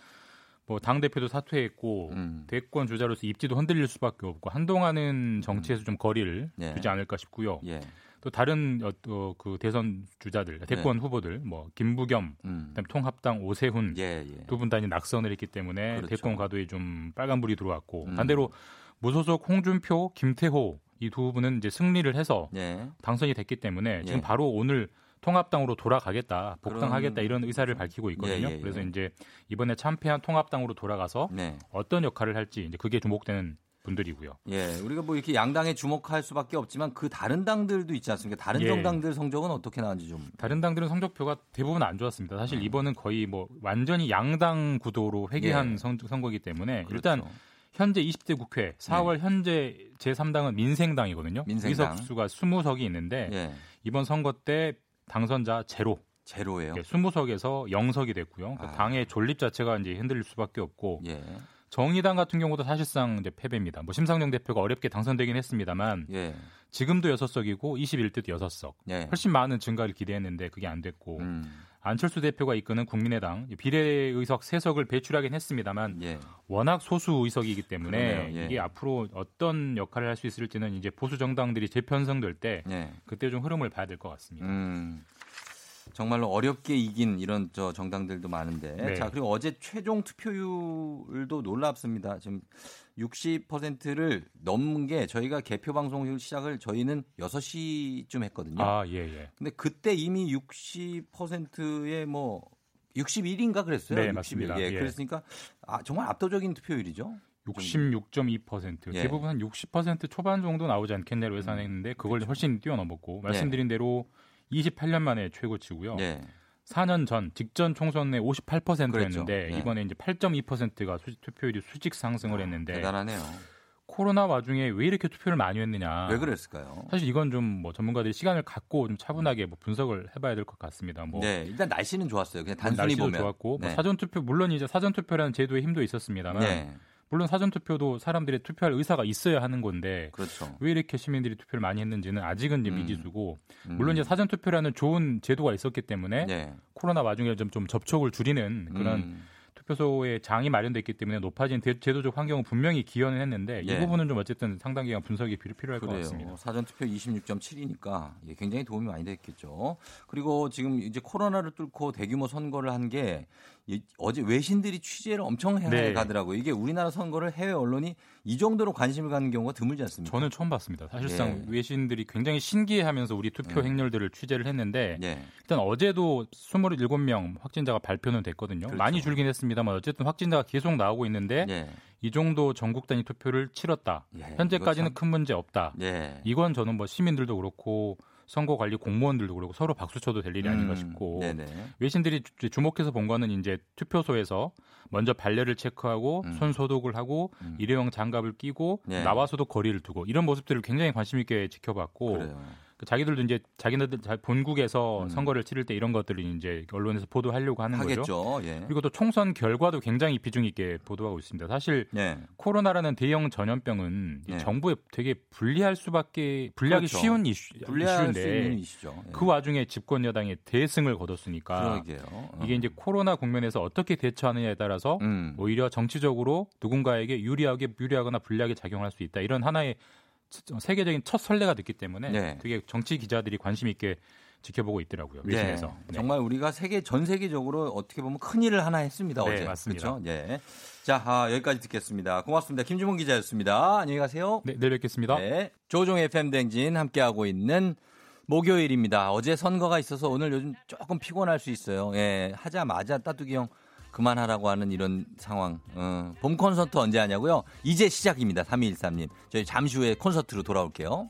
뭐당 대표도 사퇴했고 음. 대권 주자로서 입지도 흔들릴 수밖에 없고 한동안은 정치에서 좀 거리를 예. 두지 않을까 싶고요. 예. 또 다른 어, 또그 대선 주자들, 대권 후보들 뭐 김부겸, 네. 음. 그다음 통합당 오세훈 예, 예. 두분 다 이제 낙선을 했기 때문에 그렇죠. 대권 가도에 좀 빨간불이 들어왔고 음. 반대로 무소속 홍준표, 김태호 이 두 분은 이제 승리를 해서 예. 당선이 됐기 때문에 지금 예. 바로 오늘 통합당으로 돌아가겠다, 복당하겠다 그런- 이런 의사를 밝히고 있거든요. 예, 예, 예. 그래서 이제 이번에 참패한 통합당으로 돌아가서 네. 어떤 역할을 할지 이제 그게 주목되는 분들이고요. 예, 우리가 뭐 이렇게 양당에 주목할 수밖에 없지만 그 다른 당들도 있지 않습니까? 다른 예. 정당들 성적은 어떻게 나왔는지 좀. 다른 당들은 성적표가 대부분 안 좋았습니다. 사실 음. 이번은 거의 뭐 완전히 양당 구도로 회귀한 예. 선, 선거이기 때문에 그렇죠. 일단 현재 20대 국회 4월 현재 제3당은 민생당이거든요. 민생당. 의석수가 20석이 있는데 예. 이번 선거 때 당선자 제로. 제로예요. 예, 20석에서 0석이 됐고요. 그러니까 아. 당의 존립 자체가 이제 흔들릴 수밖에 없고 예. 정의당 같은 경우도 사실상 이제 패배입니다. 뭐 심상정 대표가 어렵게 당선되긴 했습니다만 예. 지금도 6석이고 21대도 6석. 예. 훨씬 많은 증가를 기대했는데 그게 안 됐고 음. 안철수 대표가 이끄는 국민의당 비례의석 3석을 배출하긴 했습니다만 예. 워낙 소수 의석이기 때문에. 예. 이게 앞으로 어떤 역할을 할 수 있을지는 이제 보수 정당들이 재편성될 때 예. 그때 좀 흐름을 봐야 될 것 같습니다. 음. 정말로 어렵게 이긴 이런 저 정당들도 많은데. 네. 자, 그리고 어제 최종 투표율도 놀랍습니다. 지금 60%를 넘은 게 저희가 개표 방송 시작을 저희는 6시쯤 했거든요. 아, 예, 예. 근데 그때 이미 60%에 뭐 61인가 그랬어요. 네, 61. 맞습니다. 예, 예. 그랬으니까 아, 정말 압도적인 투표율이죠. 66.2% 예. 대부분 한 60% 초반 정도 나오지 않겠네로 예상했는데 그걸 훨씬 뛰어넘었고 말씀드린 대로 28년 만에 최고치고요. 예. 4년 전 직전 총선에 58%였는데 그랬죠. 예. 이번에 이제 8.2%가 수, 투표율이 수직 상승을 했는데 대단하네요. 코로나 와중에 왜 이렇게 투표를 많이 했느냐? 왜 그랬을까요? 사실 이건 좀 뭐 전문가들이 시간을 갖고 좀 차분하게 뭐 분석을 해봐야 될 것 같습니다. 뭐 네, 일단 날씨는 좋았어요. 그냥 단순히 날씨도 보면. 좋았고 뭐 네. 사전 투표 물론 이제 사전 투표라는 제도의 힘도 있었습니다만 네. 물론 사전 투표도 사람들의 투표할 의사가 있어야 하는 건데 그렇죠. 왜 이렇게 시민들이 투표를 많이 했는지는 아직은 이제 미지수고 음. 물론 이제 사전 투표라는 좋은 제도가 있었기 때문에 네. 코로나 와중에 좀, 좀 접촉을 줄이는 그런 음. 투표소에 장이 마련됐기 때문에 높아진 대- 제도적 환경은 분명히 기여는 했는데 예. 이 부분은 좀 어쨌든 상당 기간 분석이 필요, 필요할 것 같습니다. 그래요. 사전 투표 26.7이니까 예, 굉장히 도움이 많이 됐겠죠. 그리고 지금 이제 코로나를 뚫고 대규모 선거를 한 게 어제 외신들이 취재를 엄청 해 네. 가더라고요. 이게 우리나라 선거를 해외 언론이 이 정도로 관심을 갖는 경우가 드물지 않습니까? 저는 처음 봤습니다. 사실상 예. 외신들이 굉장히 신기해하면서 우리 투표 음. 행렬들을 취재를 했는데 예. 일단 어제도 27명 확진자가 발표는 됐거든요. 그렇죠. 많이 줄긴 했습니다만 어쨌든 확진자가 계속 나오고 있는데 예. 이 정도 전국 단위 투표를 치렀다. 예, 현재까지는 참- 큰 문제 없다. 예. 이건 저는 뭐 시민들도 그렇고 선거관리 공무원들도 그렇고 서로 박수 쳐도 될 일이 아닌가 음, 싶고 네네. 외신들이 주- 주목해서 본 거는 이제 투표소에서 먼저 발열을 체크하고 음. 손 소독을 하고 음. 일회용 장갑을 끼고 네. 나와서도 거리를 두고 이런 모습들을 굉장히 관심 있게 지켜봤고 그래요. 그 자기들도 이제 자기네들 자- 본국에서 음. 선거를 치를 때 이런 것들을 이제 언론에서 보도하려고 하는 거죠. 하겠죠. 예. 그리고 또 총선 결과도 굉장히 비중 있게 보도하고 있습니다. 사실 예. 코로나라는 대형 전염병은 이 네. 정부에 되게 불리할 수밖에 불리하기 그렇죠. 쉬운 이슈, 불리할 수 이슈인데. 예. 그 와중에 집권 여당이 대승을 거뒀으니까. 어. 이게 이제 코로나 국면에서 어떻게 대처하느냐에 따라서 음. 오히려 정치적으로 누군가에게 유리하게 유리하거나 불리하게 작용할 수 있다. 이런 하나의 세계적인 첫 선례가 됐기 때문에 네. 되게 정치 기자들이 관심 있게 지켜보고 있더라고요. 외신에서. 네. 네. 정말 우리가 세계 전 세계적으로 어떻게 보면 큰 일을 하나 했습니다 네, 어제. 맞습니다. 그렇죠? 예. 자 아, 여기까지 듣겠습니다. 고맙습니다. 김주문 기자였습니다. 안녕히 가세요. 네, 내일 뵙겠습니다. 네. 조종 FM 댕진 함께 하고 있는 목요일입니다. 어제 선거가 있어서 오늘 요즘 조금 피곤할 수 있어요. 예, 하자마자 따뚜기 형 그만하라고 하는 이런 상황. 어, 봄 콘서트 언제 하냐고요? 이제 시작입니다. 3213님. 저희 잠시 후에 콘서트로 돌아올게요.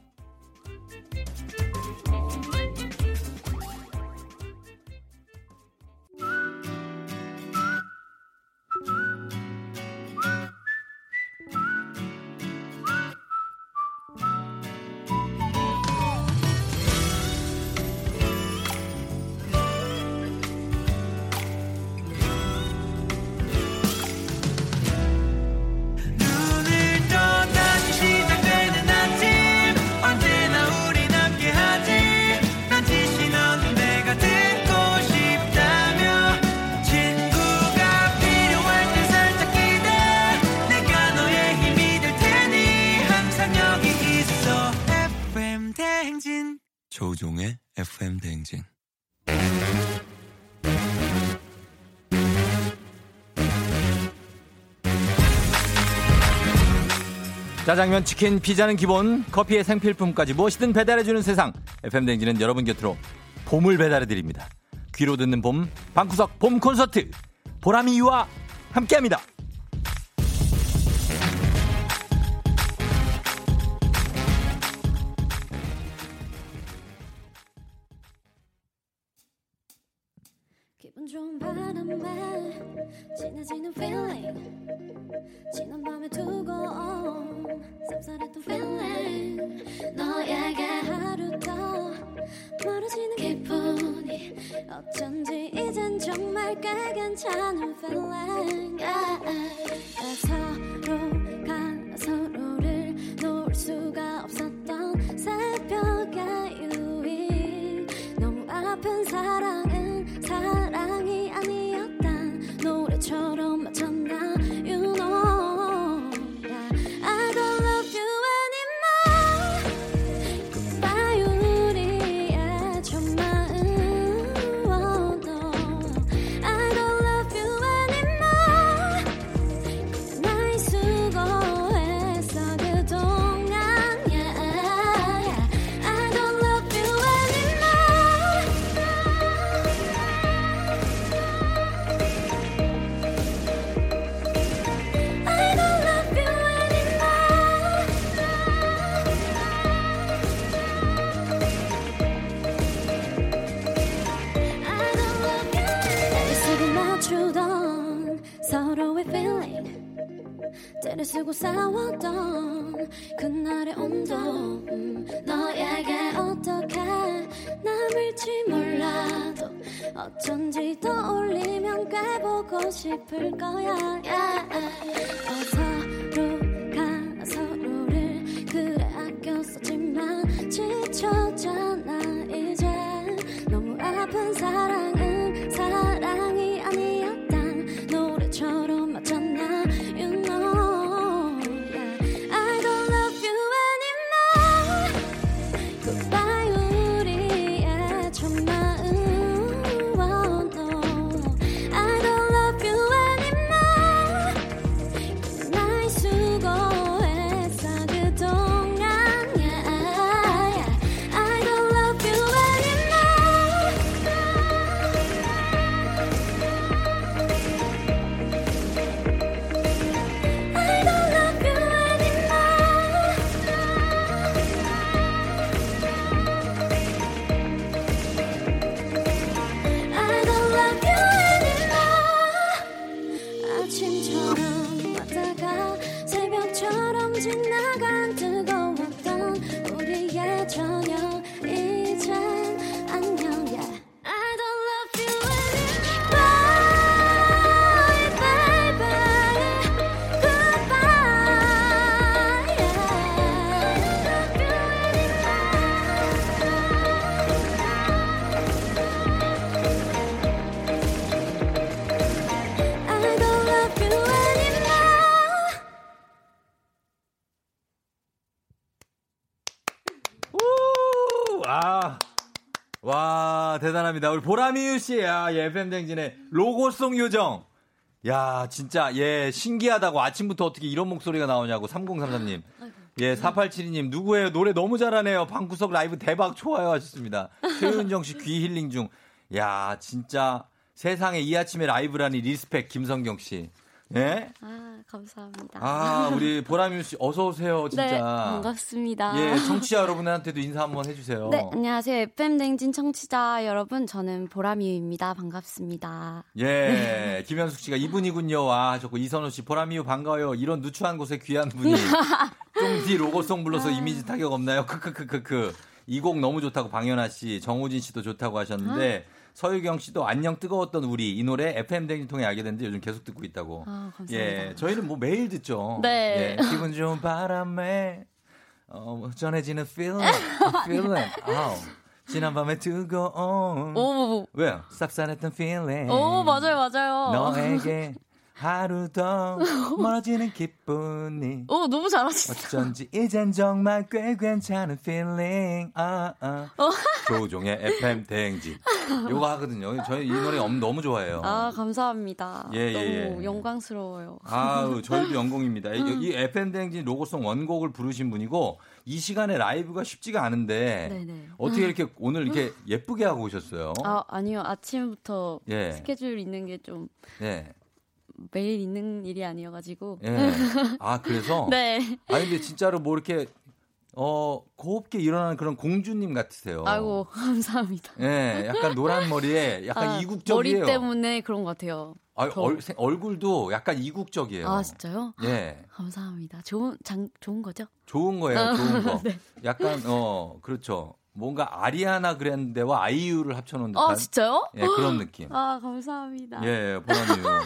짜장면, 치킨, 피자는 기본, 커피의 생필품까지 무엇이든 배달해주는 세상. FM 댕지는 여러분 곁으로 봄을 배달해드립니다. 귀로 듣는 봄, 방구석 봄 콘서트. 보람이와 함께합니다. 기분 좋은 바람에 진해지는 feeling. 지난 밤에 두고 온 쌉쌀했던 feeling. 너에게 하루 더 멀어지는 기분이 어쩐지 이젠 정말 꽤 괜찮은 feeling. 서로가 서로를 놓을 수가 없었던 새벽의 유인 너무 아픈 사랑은 사랑이 노래처럼 때를 쓰고 싸웠던 그날의 온도 음, 너에게 어떻게 남을지 몰라도 어쩐지 떠올리면 꽤 보고 싶을 거야 yeah. 어, 서로 가 서로를 그래 아꼈었지만 지쳤 보라미유 씨, 아, 예, FM댕진의 로고송 요정. 야, 진짜, 예, 신기하다고 아침부터 어떻게 이런 목소리가 나오냐고, 3033님. 예, 4872님, 누구예요? 노래 너무 잘하네요. 방구석 라이브 대박 좋아요 하셨습니다. 최윤정 씨 귀 힐링 중. 야, 진짜 세상에 이 아침에 라이브라니 respect 김성경 씨. 예? 아 감사합니다 아, 우리 보라미유 씨 어서 오세요, 진짜. 네 반갑습니다 예, 청취자 여러분한테도 인사 한번 해주세요. 네, 안녕하세요. FM 댕진 청취자 여러분, 저는 보람이유입니다. 반갑습니다. 예, 김현숙 씨가 이분이군요. 와, 하셨고, 이선호 씨, 보람이유 반가워요. 이런 누추한 곳에 귀한 분이. *laughs* 쫑디 로고송 불러서 아. 이미지 타격 없나요? 크크크크크. 이 곡 너무 좋다고 방현아 씨, 정호진 씨도 좋다고 하셨는데, 아. 서유경 씨도 안녕 뜨거웠던 우리 이 노래 FM 댕진 통해 알게 됐는데 요즘 계속 듣고 있다고. 아, 감사합니다. 예, 저희는 뭐 매일 듣죠. 네. 예, 기분 좋은 바람에 어, 뭐 전해지는 feeling, feeling. 아우, 지난 밤에 뜨거운. 오, 왜요? 쌉쌀했던 feeling. 오, 맞아요, 맞아요. 너에게 *laughs* 하루 더 멀어지는 기분이. 오, 너무 잘하시죠. 어쩐지 이젠 정말 꽤 괜찮은 feeling. 아, 아. 어. 조종의 FM 대행진. 요거 하거든요. 저희 이 노래 엄- 너무 좋아해요. 아, 감사합니다. 예, 예, 너무 예. 영광스러워요. 아우, 저희도 영광입니다. 이, 이 FM 대행진 로고송 원곡을 부르신 분이고 이 시간에 라이브가 쉽지가 않은데 네네. 어떻게 이렇게 오늘 이렇게 예쁘게 하고 오셨어요? 아, 아니요. 아침부터 예. 스케줄 있는 게 좀 예. 매일 있는 일이 아니어가지고. 예. *laughs* 아, 그래서? 네. 아니, 근데 진짜로 뭐 이렇게, 어, 곱게 일어나는 그런 공주님 같으세요. 아이고, *laughs* 감사합니다. 예, 약간 노란 머리에 약간 아, 이국적이에요. 머리 때문에 그런 것 같아요. 아, 더. 얼, 생- 얼굴도 약간 이국적이에요. 아, 진짜요? 예. *laughs* 감사합니다. 좋은, 장, 좋은 거죠? 좋은 거예요, 좋은 거. 네. 약간, 어, 그렇죠. 뭔가 아리아나 그랜데와 아이유를 합쳐놓은 듯한. 아, 진짜요? 예, 그런 느낌. *gasps* 아, 감사합니다. 예, 보람이요.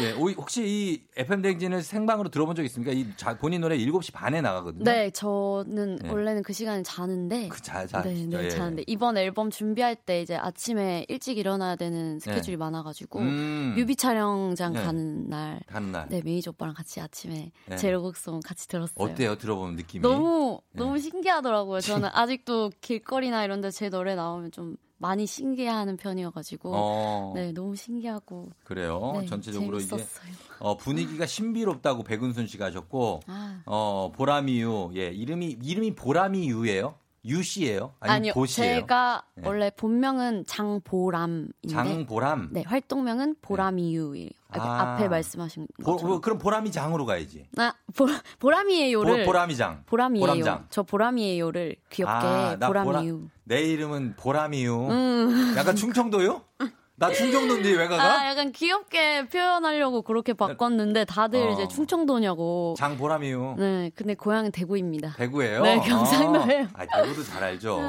예, 오- 혹시 이 FM 댕진을 생방으로 들어본 적 있습니까? 이 자, 본인 노래 7시 반에 나가거든요. 네, 저는 네. 원래는 그 시간에 자는데. 자, 자, 네, 네, 예. 자는데. 이번 앨범 준비할 때 이제 아침에 일찍 일어나야 되는 스케줄이 많아가지고. 음. 뮤비 촬영장 네. 가는 날. 가는 날. 네, 메이저 오빠랑 같이 아침에 네. 제로곡송 같이 들었어요. 어때요? 들어보면 느낌이? 너무, 네. 너무 신기하더라고요. 저는 아직도 길 거리나 이런 데 제 노래 나오면 좀 많이 신기해하는 편이어가지고. 어. 네, 너무 신기하고. 그래요. 네, 전체적으로 재밌었어요. 이게 어, 분위기가 신비롭다고 백은순 씨가 하셨고 아. 어, 보람이유. 예, 이름이 이름이 보람이유예요? 유 씨예요? 아니 아니요, 보씨예요? 제가 네. 원래 본명은 장보람인데. 장보람. 네, 활동명은 보람이유예요. 아, 아. 앞에 말씀하신 보, 것처럼. 보- 그럼 보람이 장으로 가야지. 아, 보, 보람이에요를. 보, 보람이 장. 보람이에요. 보람장. 저 보람이에요를 귀엽게 아, 나 보람이유. 보라- 내 이름은 보람이유. 음. 약간 충청도요? *laughs* 나 충청도인데 왜 가가? 아, 약간 귀엽게 표현하려고 그렇게 바꿨는데 다들 어. 이제 충청도냐고. 장보람이요. 네, 근데 고향은 대구입니다. 대구예요? 네, 경상도예요. 아, 아, 대구도 잘 알죠.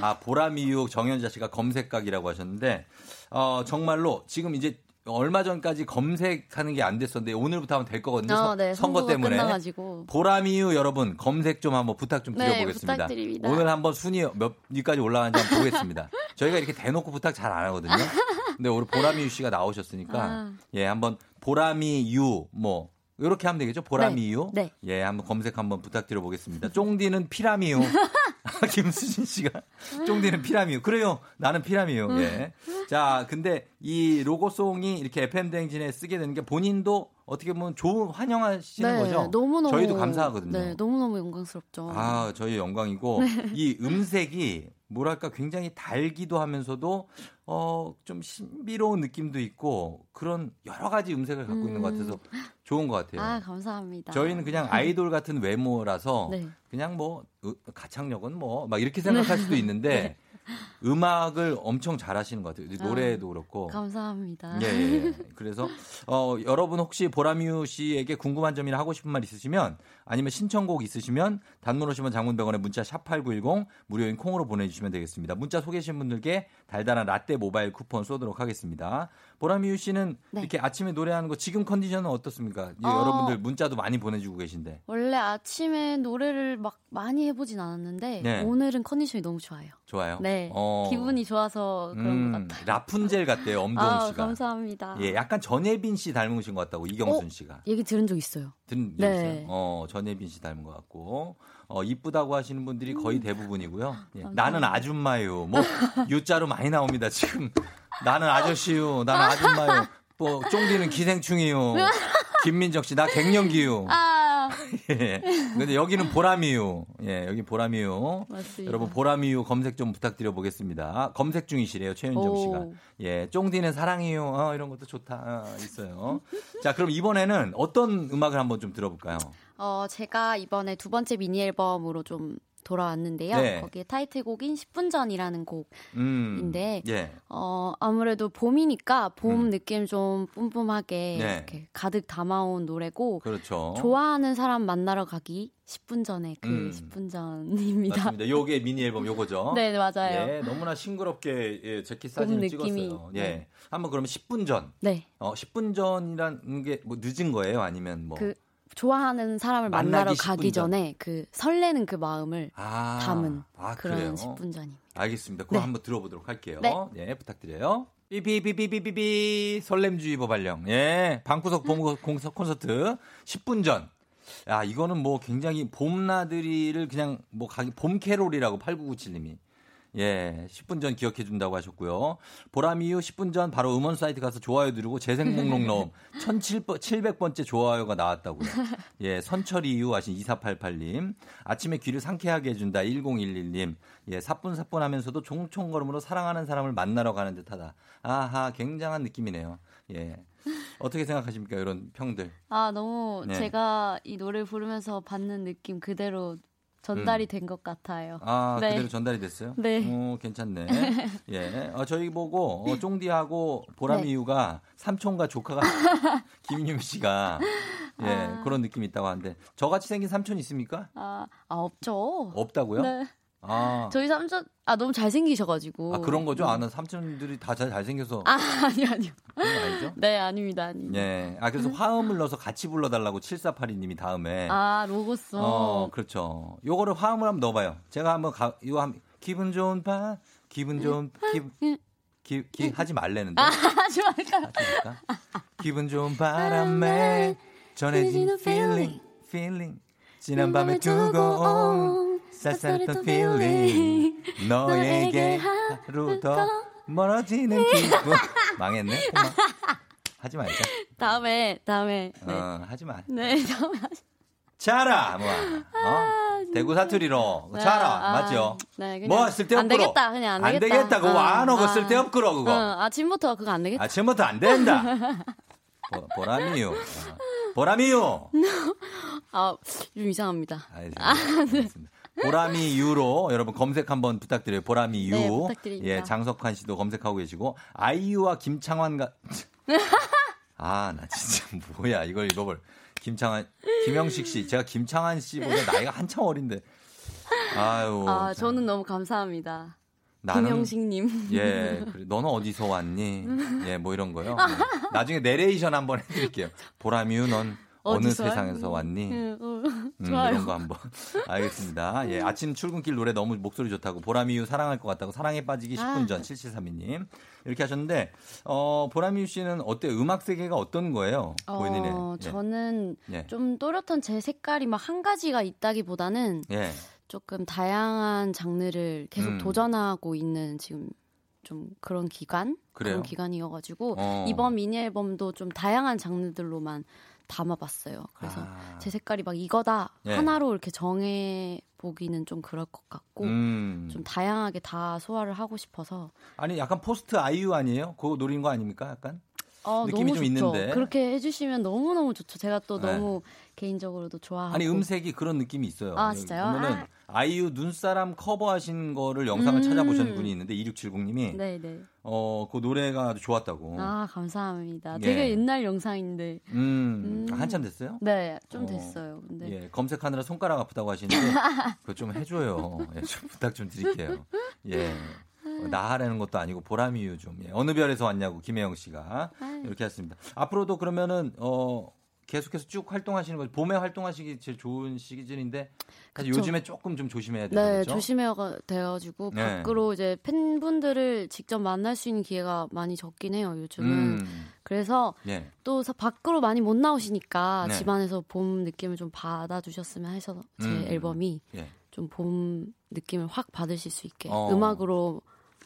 아, 보람이유 정현자 씨가 검색각이라고 하셨는데, 어, 정말로 지금 이제 얼마 전까지 검색하는 게 안 됐었는데 오늘부터 하면 될 거거든요. 어, 선- 네, 선거 때문에. 끝나가지고. 보람이유 여러분 검색 좀 한번 부탁 좀 네, 드려보겠습니다. 부탁드립니다. 오늘 한번 순위 몇 위까지 올라가는지 한번 보겠습니다. 저희가 이렇게 대놓고 부탁 잘 안 하거든요. *laughs* 근데 오늘 보람이유 씨가 나오셨으니까 아. 예 한번 보람이 유 뭐 이렇게 하면 되겠죠? 보람이유. 네. 예, 한번 검색 한번 부탁드려 보겠습니다. 쫑디는 피라미유. *laughs* 김수진 씨가 쫑디는 피라미유. 그래요. 나는 피라미유. 예. 자, 근데 이 로고송이 이렇게 FM 대행진에 쓰게 되는 게 본인도 어떻게 보면 좋은 환영하시는 거죠? 네, 너무너무. 저희도 감사하거든요. 네, 너무너무 영광스럽죠. 아, 저희 영광이고 네. 이 음색이 뭐랄까 굉장히 달기도 하면서도 어 좀 신비로운 느낌도 있고 그런 여러 가지 음색을 갖고 있는 것 같아서 좋은 것 같아요. 아, 감사합니다. 저희는 그냥 아이돌 같은 외모라서 *laughs* 네. 그냥 뭐 으, 가창력은 뭐 막 이렇게 생각할 수도 있는데 *laughs* 네. 음악을 엄청 잘하시는 것 같아요. 아, 노래도 그렇고. 감사합니다. 예, 예. *laughs* 그래서 어, 여러분 혹시 보람유 씨에게 궁금한 점이나 하고 싶은 말 있으시면 아니면 신청곡 있으시면 단문 오시면 장문병원에 문자 샵8910 무료인 콩으로 보내주시면 되겠습니다. 문자 소개하신 분들께 달달한 라떼 모바일 쿠폰 쏘도록 하겠습니다. 보람유 씨는 네. 이렇게 아침에 노래하는 거 지금 컨디션은 어떻습니까? 이 어. 여러분들 문자도 많이 보내주고 계신데. 원래 아침에 노래를 막 많이 해보진 않았는데 네. 오늘은 컨디션이 너무 좋아요. 좋아요. 네, 어. 기분이 좋아서 그런 음, 것 같아요. 라푼젤 같대요, 엄동 아, 씨가. 감사합니다. 예, 약간 전예빈 씨 닮으신 것 같다고 이경순 어? 씨가. 얘기 들은 적 있어요. 든 네. 있어요. 어, 전예빈 씨 닮은 것 같고. 어, 이쁘다고 하시는 분들이 거의 대부분이고요. 예, 감사합니다. 나는 아줌마요. 뭐, 유자로 많이 나옵니다, 지금. 나는 아저씨요. 나는 아줌마요. 뭐, 쫑디는 기생충이요. 김민정 씨, 나 갱년기요. 아, *laughs* 예. 근데 여기는 보람이요. 예, 여기 보람이요. 맞습니다. 여러분 보람이요 검색 좀 부탁드려 보겠습니다. 검색 중이시래요 최윤정 오. 씨가. 예, 쫑디는 사랑이요. 어, 이런 것도 좋다. 어, 있어요. 자, 그럼 이번에는 어떤 음악을 한번 좀 들어볼까요? 어, 제가 이번에 두 번째 미니 앨범으로 좀 돌아왔는데요. 네. 거기에 타이틀곡인 10분 전이라는 곡. 음. 인데, 예. 어, 아무래도 봄이니까 봄 느낌 좀 뿜뿜하게 음. 네. 이렇게 가득 담아온 노래고, 그렇죠. 좋아하는 사람 만나러 가기 10분 전에 그 음. 10분 전입니다. 맞습니다. 요게 미니 앨범 요거죠. *laughs* 네, 네, 맞아요. 예, 너무나 싱그럽게 예, 재킷 사진을 봄 느낌이. 찍었어요. 예. 네. 한번 그러면 10분 전. 네. 어, 10분 전이라는 게뭐 늦은 거예요? 아니면 뭐 그 좋아하는 사람을 만나러 10분 가기 전. 전에 그 설레는 그 마음을 아, 담은 아, 그런 그래요? 10분 전입니다. 알겠습니다. 그럼 네. 한번 들어보도록 할게요. 네. 예, 부탁드려요. 삐삐삐삐삐삐삐 설렘주의보 발령. 예, 방구석 봄 콘서트 10분 전. 야, 이거는 뭐 굉장히 봄나들이를 그냥 뭐 가기 봄 캐롤이라고 8997님이. 예, 10분 전 기억해 준다고 하셨고요. 보람 이후 10분 전 바로 음원 사이트 가서 좋아요 누르고 재생 목록 넣음 1700번째 좋아요가 나왔다고요. 예, 선철이 이후 하신 2488님. 아침에 귀를 상쾌하게 해준다 1011님. 예, 사뿐사뿐 하면서도 종총 걸음으로 사랑하는 사람을 만나러 가는 듯하다. 아하, 굉장한 느낌이네요. 예. 어떻게 생각하십니까? 이런 평들. 아, 너무 네. 제가 이 노래 부르면서 받는 느낌 그대로 전달이 음. 된것 같아요. 아, 네. 그대로 전달이 됐어요? 네. 어, 괜찮네. *laughs* 예. 어, 저희 보고, 어, 쫑디하고 보람이 네. 이유가 삼촌과 조카가, *laughs* 김유미 씨가, 예, 아. 그런 느낌이 있다고 하는데, 저같이 생긴 삼촌 있습니까? 아, 아 없죠. 없다고요? 네. 아. 저희 삼촌 아 너무 잘생기셔가지고. 아, 그런 거죠? 아, 나 삼촌들이 다 잘, 잘생겨서. 아, *laughs* 아니요, 아니요. 아니죠? 네, 아닙니다, 아닙니다. 예. 아, 그래서 화음을 넣어서 같이 불러달라고 7482님이 다음에. 아, 로고송. 어, 그렇죠. 요거를 화음을 한번 넣어봐요. 제가 한번 가, 이거 한, 기분 좋은 밤, 기분 좋은, 기, 기, 기, 하지 말래는데. 아, 하지? 하니까. 기분 좋은 바람에 전해진 feeling, feeling. 지난 밤에 두고 온 쌀쌀했던 feeling. 너에게 하루 더 멀어지는 *laughs* 기분. *laughs* 망했네. 하지 말자. 다음에, 다음에. 네. 어, 하지 마. 네, *laughs* 다음에. 자라, 뭐, 어? 대구 사투리로 네, 자라, 아, 맞죠? 네, 그냥 뭐 쓸데없고 안 되겠다, 그냥 안 되겠다. 안 되겠다, 그거 어, 안 하고 아. 쓸데없고 그거. 응, 아침부터 그거 안 되겠다. 아침부터 안 된다. 보, 보람이요. 어, 보람이요. 아, 좀 이상합니다. 알겠습니다. 아, 네. 알겠습니다. 보람이 유로 여러분 검색 한번 부탁드려요. 보람이 유. 네, 부탁드립니다. 예, 장석환 씨도 검색하고 계시고 아이유와 김창완가 *laughs* 아, 나 진짜 뭐야. 이걸 읽어볼. 김창완 김영식 씨. 제가 김창완 씨보다 나이가 한참 어린데. 아유. 아, 저는 너무 감사합니다. 나는- 김영식님. 예, 그래. 너는 어디서 왔니? 예, 뭐 이런 거요. 예. *laughs* 나중에 내레이션 한번 해드릴게요. 보람이유, 넌 어느 세상에서 왔니? 음, 어, 음. 이런 거 한번. *laughs* 알겠습니다. 예, 아침 출근길 노래 너무 목소리 좋다고 보람이유 사랑할 것 같다고 사랑에 빠지기 10분 아. 전 7732님 이렇게 하셨는데 어, 보람이유 씨는 어때? 음악 세계가 어떤 거예요? 본인의. 어, 예. 저는 예. 좀 또렷한 제 색깔이 막 한 가지가 있다기보다는 예. 조금 다양한 장르를 계속 음. 도전하고 있는 지금 좀 그런 기간 그래요? 런 기간이어가지고 어. 이번 미니 앨범도 좀 다양한 장르들로만 담아봤어요. 그래서 아. 제 색깔이 막 이거다 예. 하나로 이렇게 정해 보기는 좀 그럴 것 같고 음. 좀 다양하게 다 소화를 하고 싶어서 아니 약간 포스트 아이유 아니에요? 그거 노린 거 아닙니까? 약간? 어, 느낌이 좀 좋죠. 있는데. 그렇게 해주시면 너무 너무 좋죠. 제가 또 네. 너무 개인적으로도 좋아하고 아니 음색이 그런 느낌이 있어요. 아, 진짜요? 보면은 아. 이유 눈사람 커버하신 거를 영상을 음. 찾아보신 분이 있는데 2670님이 네네. 어, 그 노래가 아주 좋았다고. 아 감사합니다. 예. 되게 옛날 영상인데. 음, 음. 한참 됐어요? 네, 좀 어, 됐어요. 근데 예, 검색하느라 손가락 아프다고 하시는데 *laughs* 그거 좀 해줘요. 예, 좀 부탁 좀 드릴게요. 예. 어, 나 하라는 것도 아니고 보람이유 좀. 예. 어느 별에서 왔냐고 김혜영 씨가 이렇게 했습니다. 앞으로도 그러면은 어 계속해서 쭉 활동하시는 거죠. 봄에 활동하시기 제일 좋은 시즌인데 사실 그쵸. 요즘에 조금 좀 조심해야 되죠. 네? 조심해야 돼가지고 네. 밖으로 이제 팬분들을 직접 만날 수 있는 기회가 많이 적긴 해요. 요즘은. 음. 그래서 예. 또 사- 밖으로 많이 못 나오시니까 네. 집안에서 봄 느낌을 좀 받아주셨으면 해서 제 음. 앨범이 예. 좀봄 느낌을 확 받으실 수 있게 어. 음악으로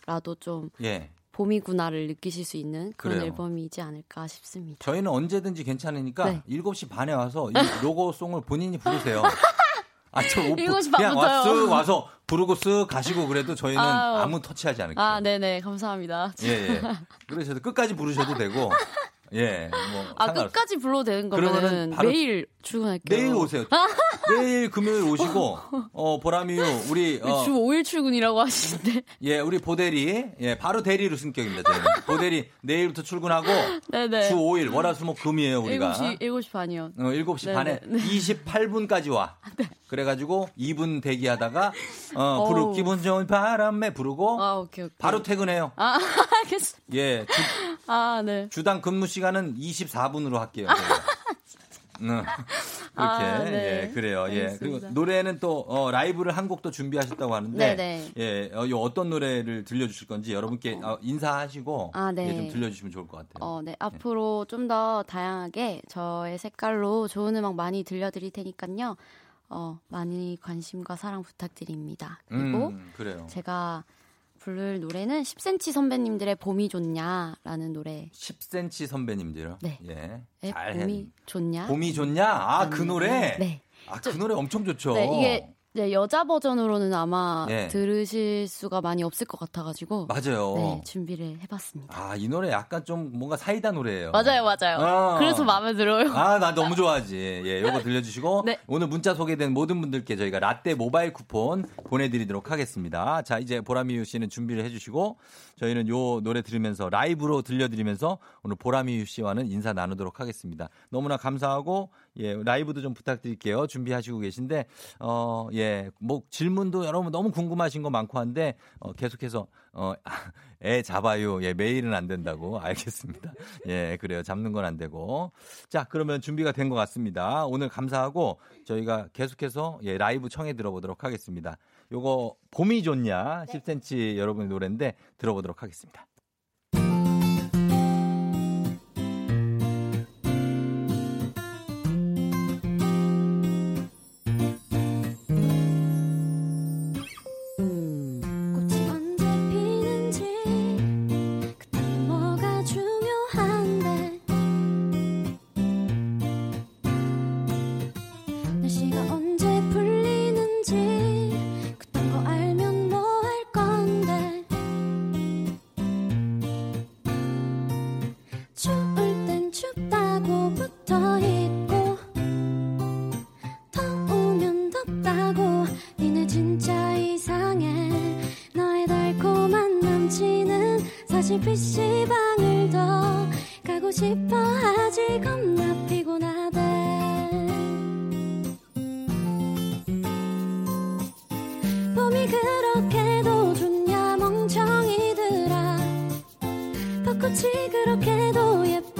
라도 좀 예. 봄이구나를 느끼실 수 있는 그런 그래요. 앨범이지 않을까 싶습니다. 저희는 언제든지 괜찮으니까 네. 7시 반에 와서 이 *laughs* 로고송을 본인이 부르세요. *laughs* 아, 저 오- 7시 그냥 반부터요. 와, 쓱 와서 부르고 쓱 가시고 그래도 저희는. 아무 터치하지 않을게요. 아, 네네, 감사합니다. 예, 예. 그러셔도 끝까지 부르셔도 되고. *laughs* 예. 뭐 아. 끝까지 불러도 되는 그러면은 거면 바로 매일 출근할게요. 내일 오세요. *laughs* 내일 금요일 오시고 어 보람이유 우리 어, 주 5일 출근이라고 하시는데. 예, 우리 보대리 예, 바로 대리로 승격입니다. 보대리 내일부터 출근하고 네네. *laughs* 주 5일 월화수목 금이에요, 우리가. 7시, 7시 반이요. 어, 7시 네네, 반에 네. 28분까지 와. 그래가지고 2분 대기하다가 어, 부르. 기분 좋은 바람에 부르고 아, 오케이, 오케이. 바로 퇴근해요. 아, *laughs* 알겠어. 예, 주, 아, 네. 주당 근무 시 간은 24분으로 할게요. 저희가. 음, *laughs* 그렇게 아, 네. 예 그래요 예 알겠습니다. 그리고 노래는 또 어, 라이브를 한 곡도 준비하셨다고 하는데 네네. 예 어, 이 어떤 노래를 들려주실 건지 여러분께 어, 인사하시고 아, 네. 예, 좀 들려주시면 좋을 것 같아요. 어, 네. 앞으로 좀 더 다양하게 저의 색깔로 좋은 음악 많이 들려드릴 테니까요. 어, 많이 관심과 사랑 부탁드립니다. 그리고 음. 제가 부를 노래는 10cm 선배님들의 봄이 좋냐라는 노래. 10cm 선배님들요. 네. 예. 에, 잘 봄이 좋냐? 봄이 좋냐? 아, 그 노래? 네. 아, 그 노래 엄청 좋죠. 네, 이게 이제 여자 버전으로는 아마 예. 들으실 수가 많이 없을 것 같아가지고 맞아요. 네, 준비를 해봤습니다. 아, 이 노래 약간 좀 뭔가 사이다 노래예요. 맞아요, 맞아요. 어. 그래서 마음에 들어요. 아, 나 너무 좋아하지. 예, 요거 들려주시고. *laughs* 네. 오늘 문자 소개된 모든 분들께 저희가 라떼 모바일 쿠폰 보내드리도록 하겠습니다. 자, 이제 보람이유 씨는 준비를 해주시고, 저희는 요 노래 들으면서 라이브로 들려드리면서 오늘 보람이유 씨와는 인사 나누도록 하겠습니다. 너무나 감사하고, 예, 라이브도 좀 부탁드릴게요. 준비하시고 계신데, 어, 예, 뭐 질문도 여러분 너무 궁금하신 거 많고 한데, 어, 계속해서, 어, *laughs* 애 잡아요. 예, 매일은 안 된다고. 알겠습니다. 예, 그래요. 잡는 건 안 되고. 자, 그러면 준비가 된 것 같습니다. 오늘 감사하고 저희가 계속해서 예, 라이브 청해 들어보도록 하겠습니다. 요거 봄이 좋냐 10cm 여러분의 노래인데 들어보도록 하겠습니다. 그렇게도 좋냐 멍청이들아. 벚꽃이 그렇게도 예쁘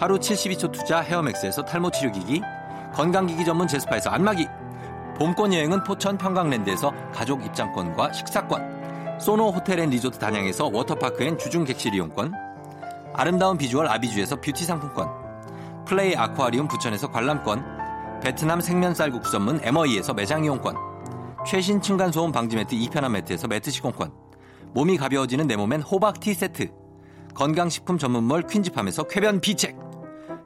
하루 72초 투자 헤어맥스에서 탈모 치료기기, 건강기기 전문 제스파에서 안마기, 봄권 여행은 포천 평강랜드에서 가족 입장권과 식사권, 소노 호텔 and 리조트 단양에서 워터파크 and 주중 객실 이용권, 아름다운 비주얼 아비주에서 뷰티 상품권, 플레이 아쿠아리움 부천에서 관람권, 베트남 생면 쌀국수 전문 에머이에서 매장 이용권, 최신 층간소음 방지 매트 이편한 매트에서 매트 시공권, 몸이 가벼워지는 내 몸엔 호박 티 세트, 건강식품 전문몰 퀸즈팜에서 쾌변 비책,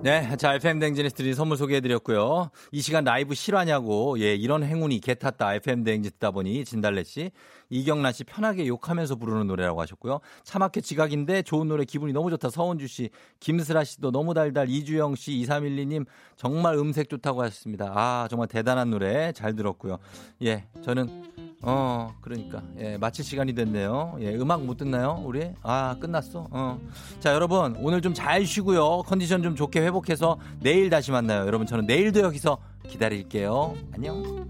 네, 자, FM 댕진에서 드린 선물 소개해드렸고요. 이 시간 라이브 실화냐고, 예, 이런 행운이 개 탔다. FM 댕진 듣다 보니, 진달래 씨. 이경란 씨 편하게 욕하면서 부르는 노래라고 하셨고요. 차마켓 지각인데 좋은 노래 기분이 너무 좋다. 서원주 씨, 김슬아 씨도 너무 달달. 이주영 씨, 2312님 정말 음색 좋다고 하셨습니다. 아, 정말 대단한 노래 잘 들었고요. 예, 저는 어, 그러니까. 예, 마칠 시간이 됐네요. 예, 음악 못 듣나요? 우리? 아, 끝났어. 어. 자, 여러분, 오늘 좀 잘 쉬고요. 컨디션 좀 좋게 회복해서 내일 다시 만나요. 여러분, 저는 내일도 여기서 기다릴게요. 안녕.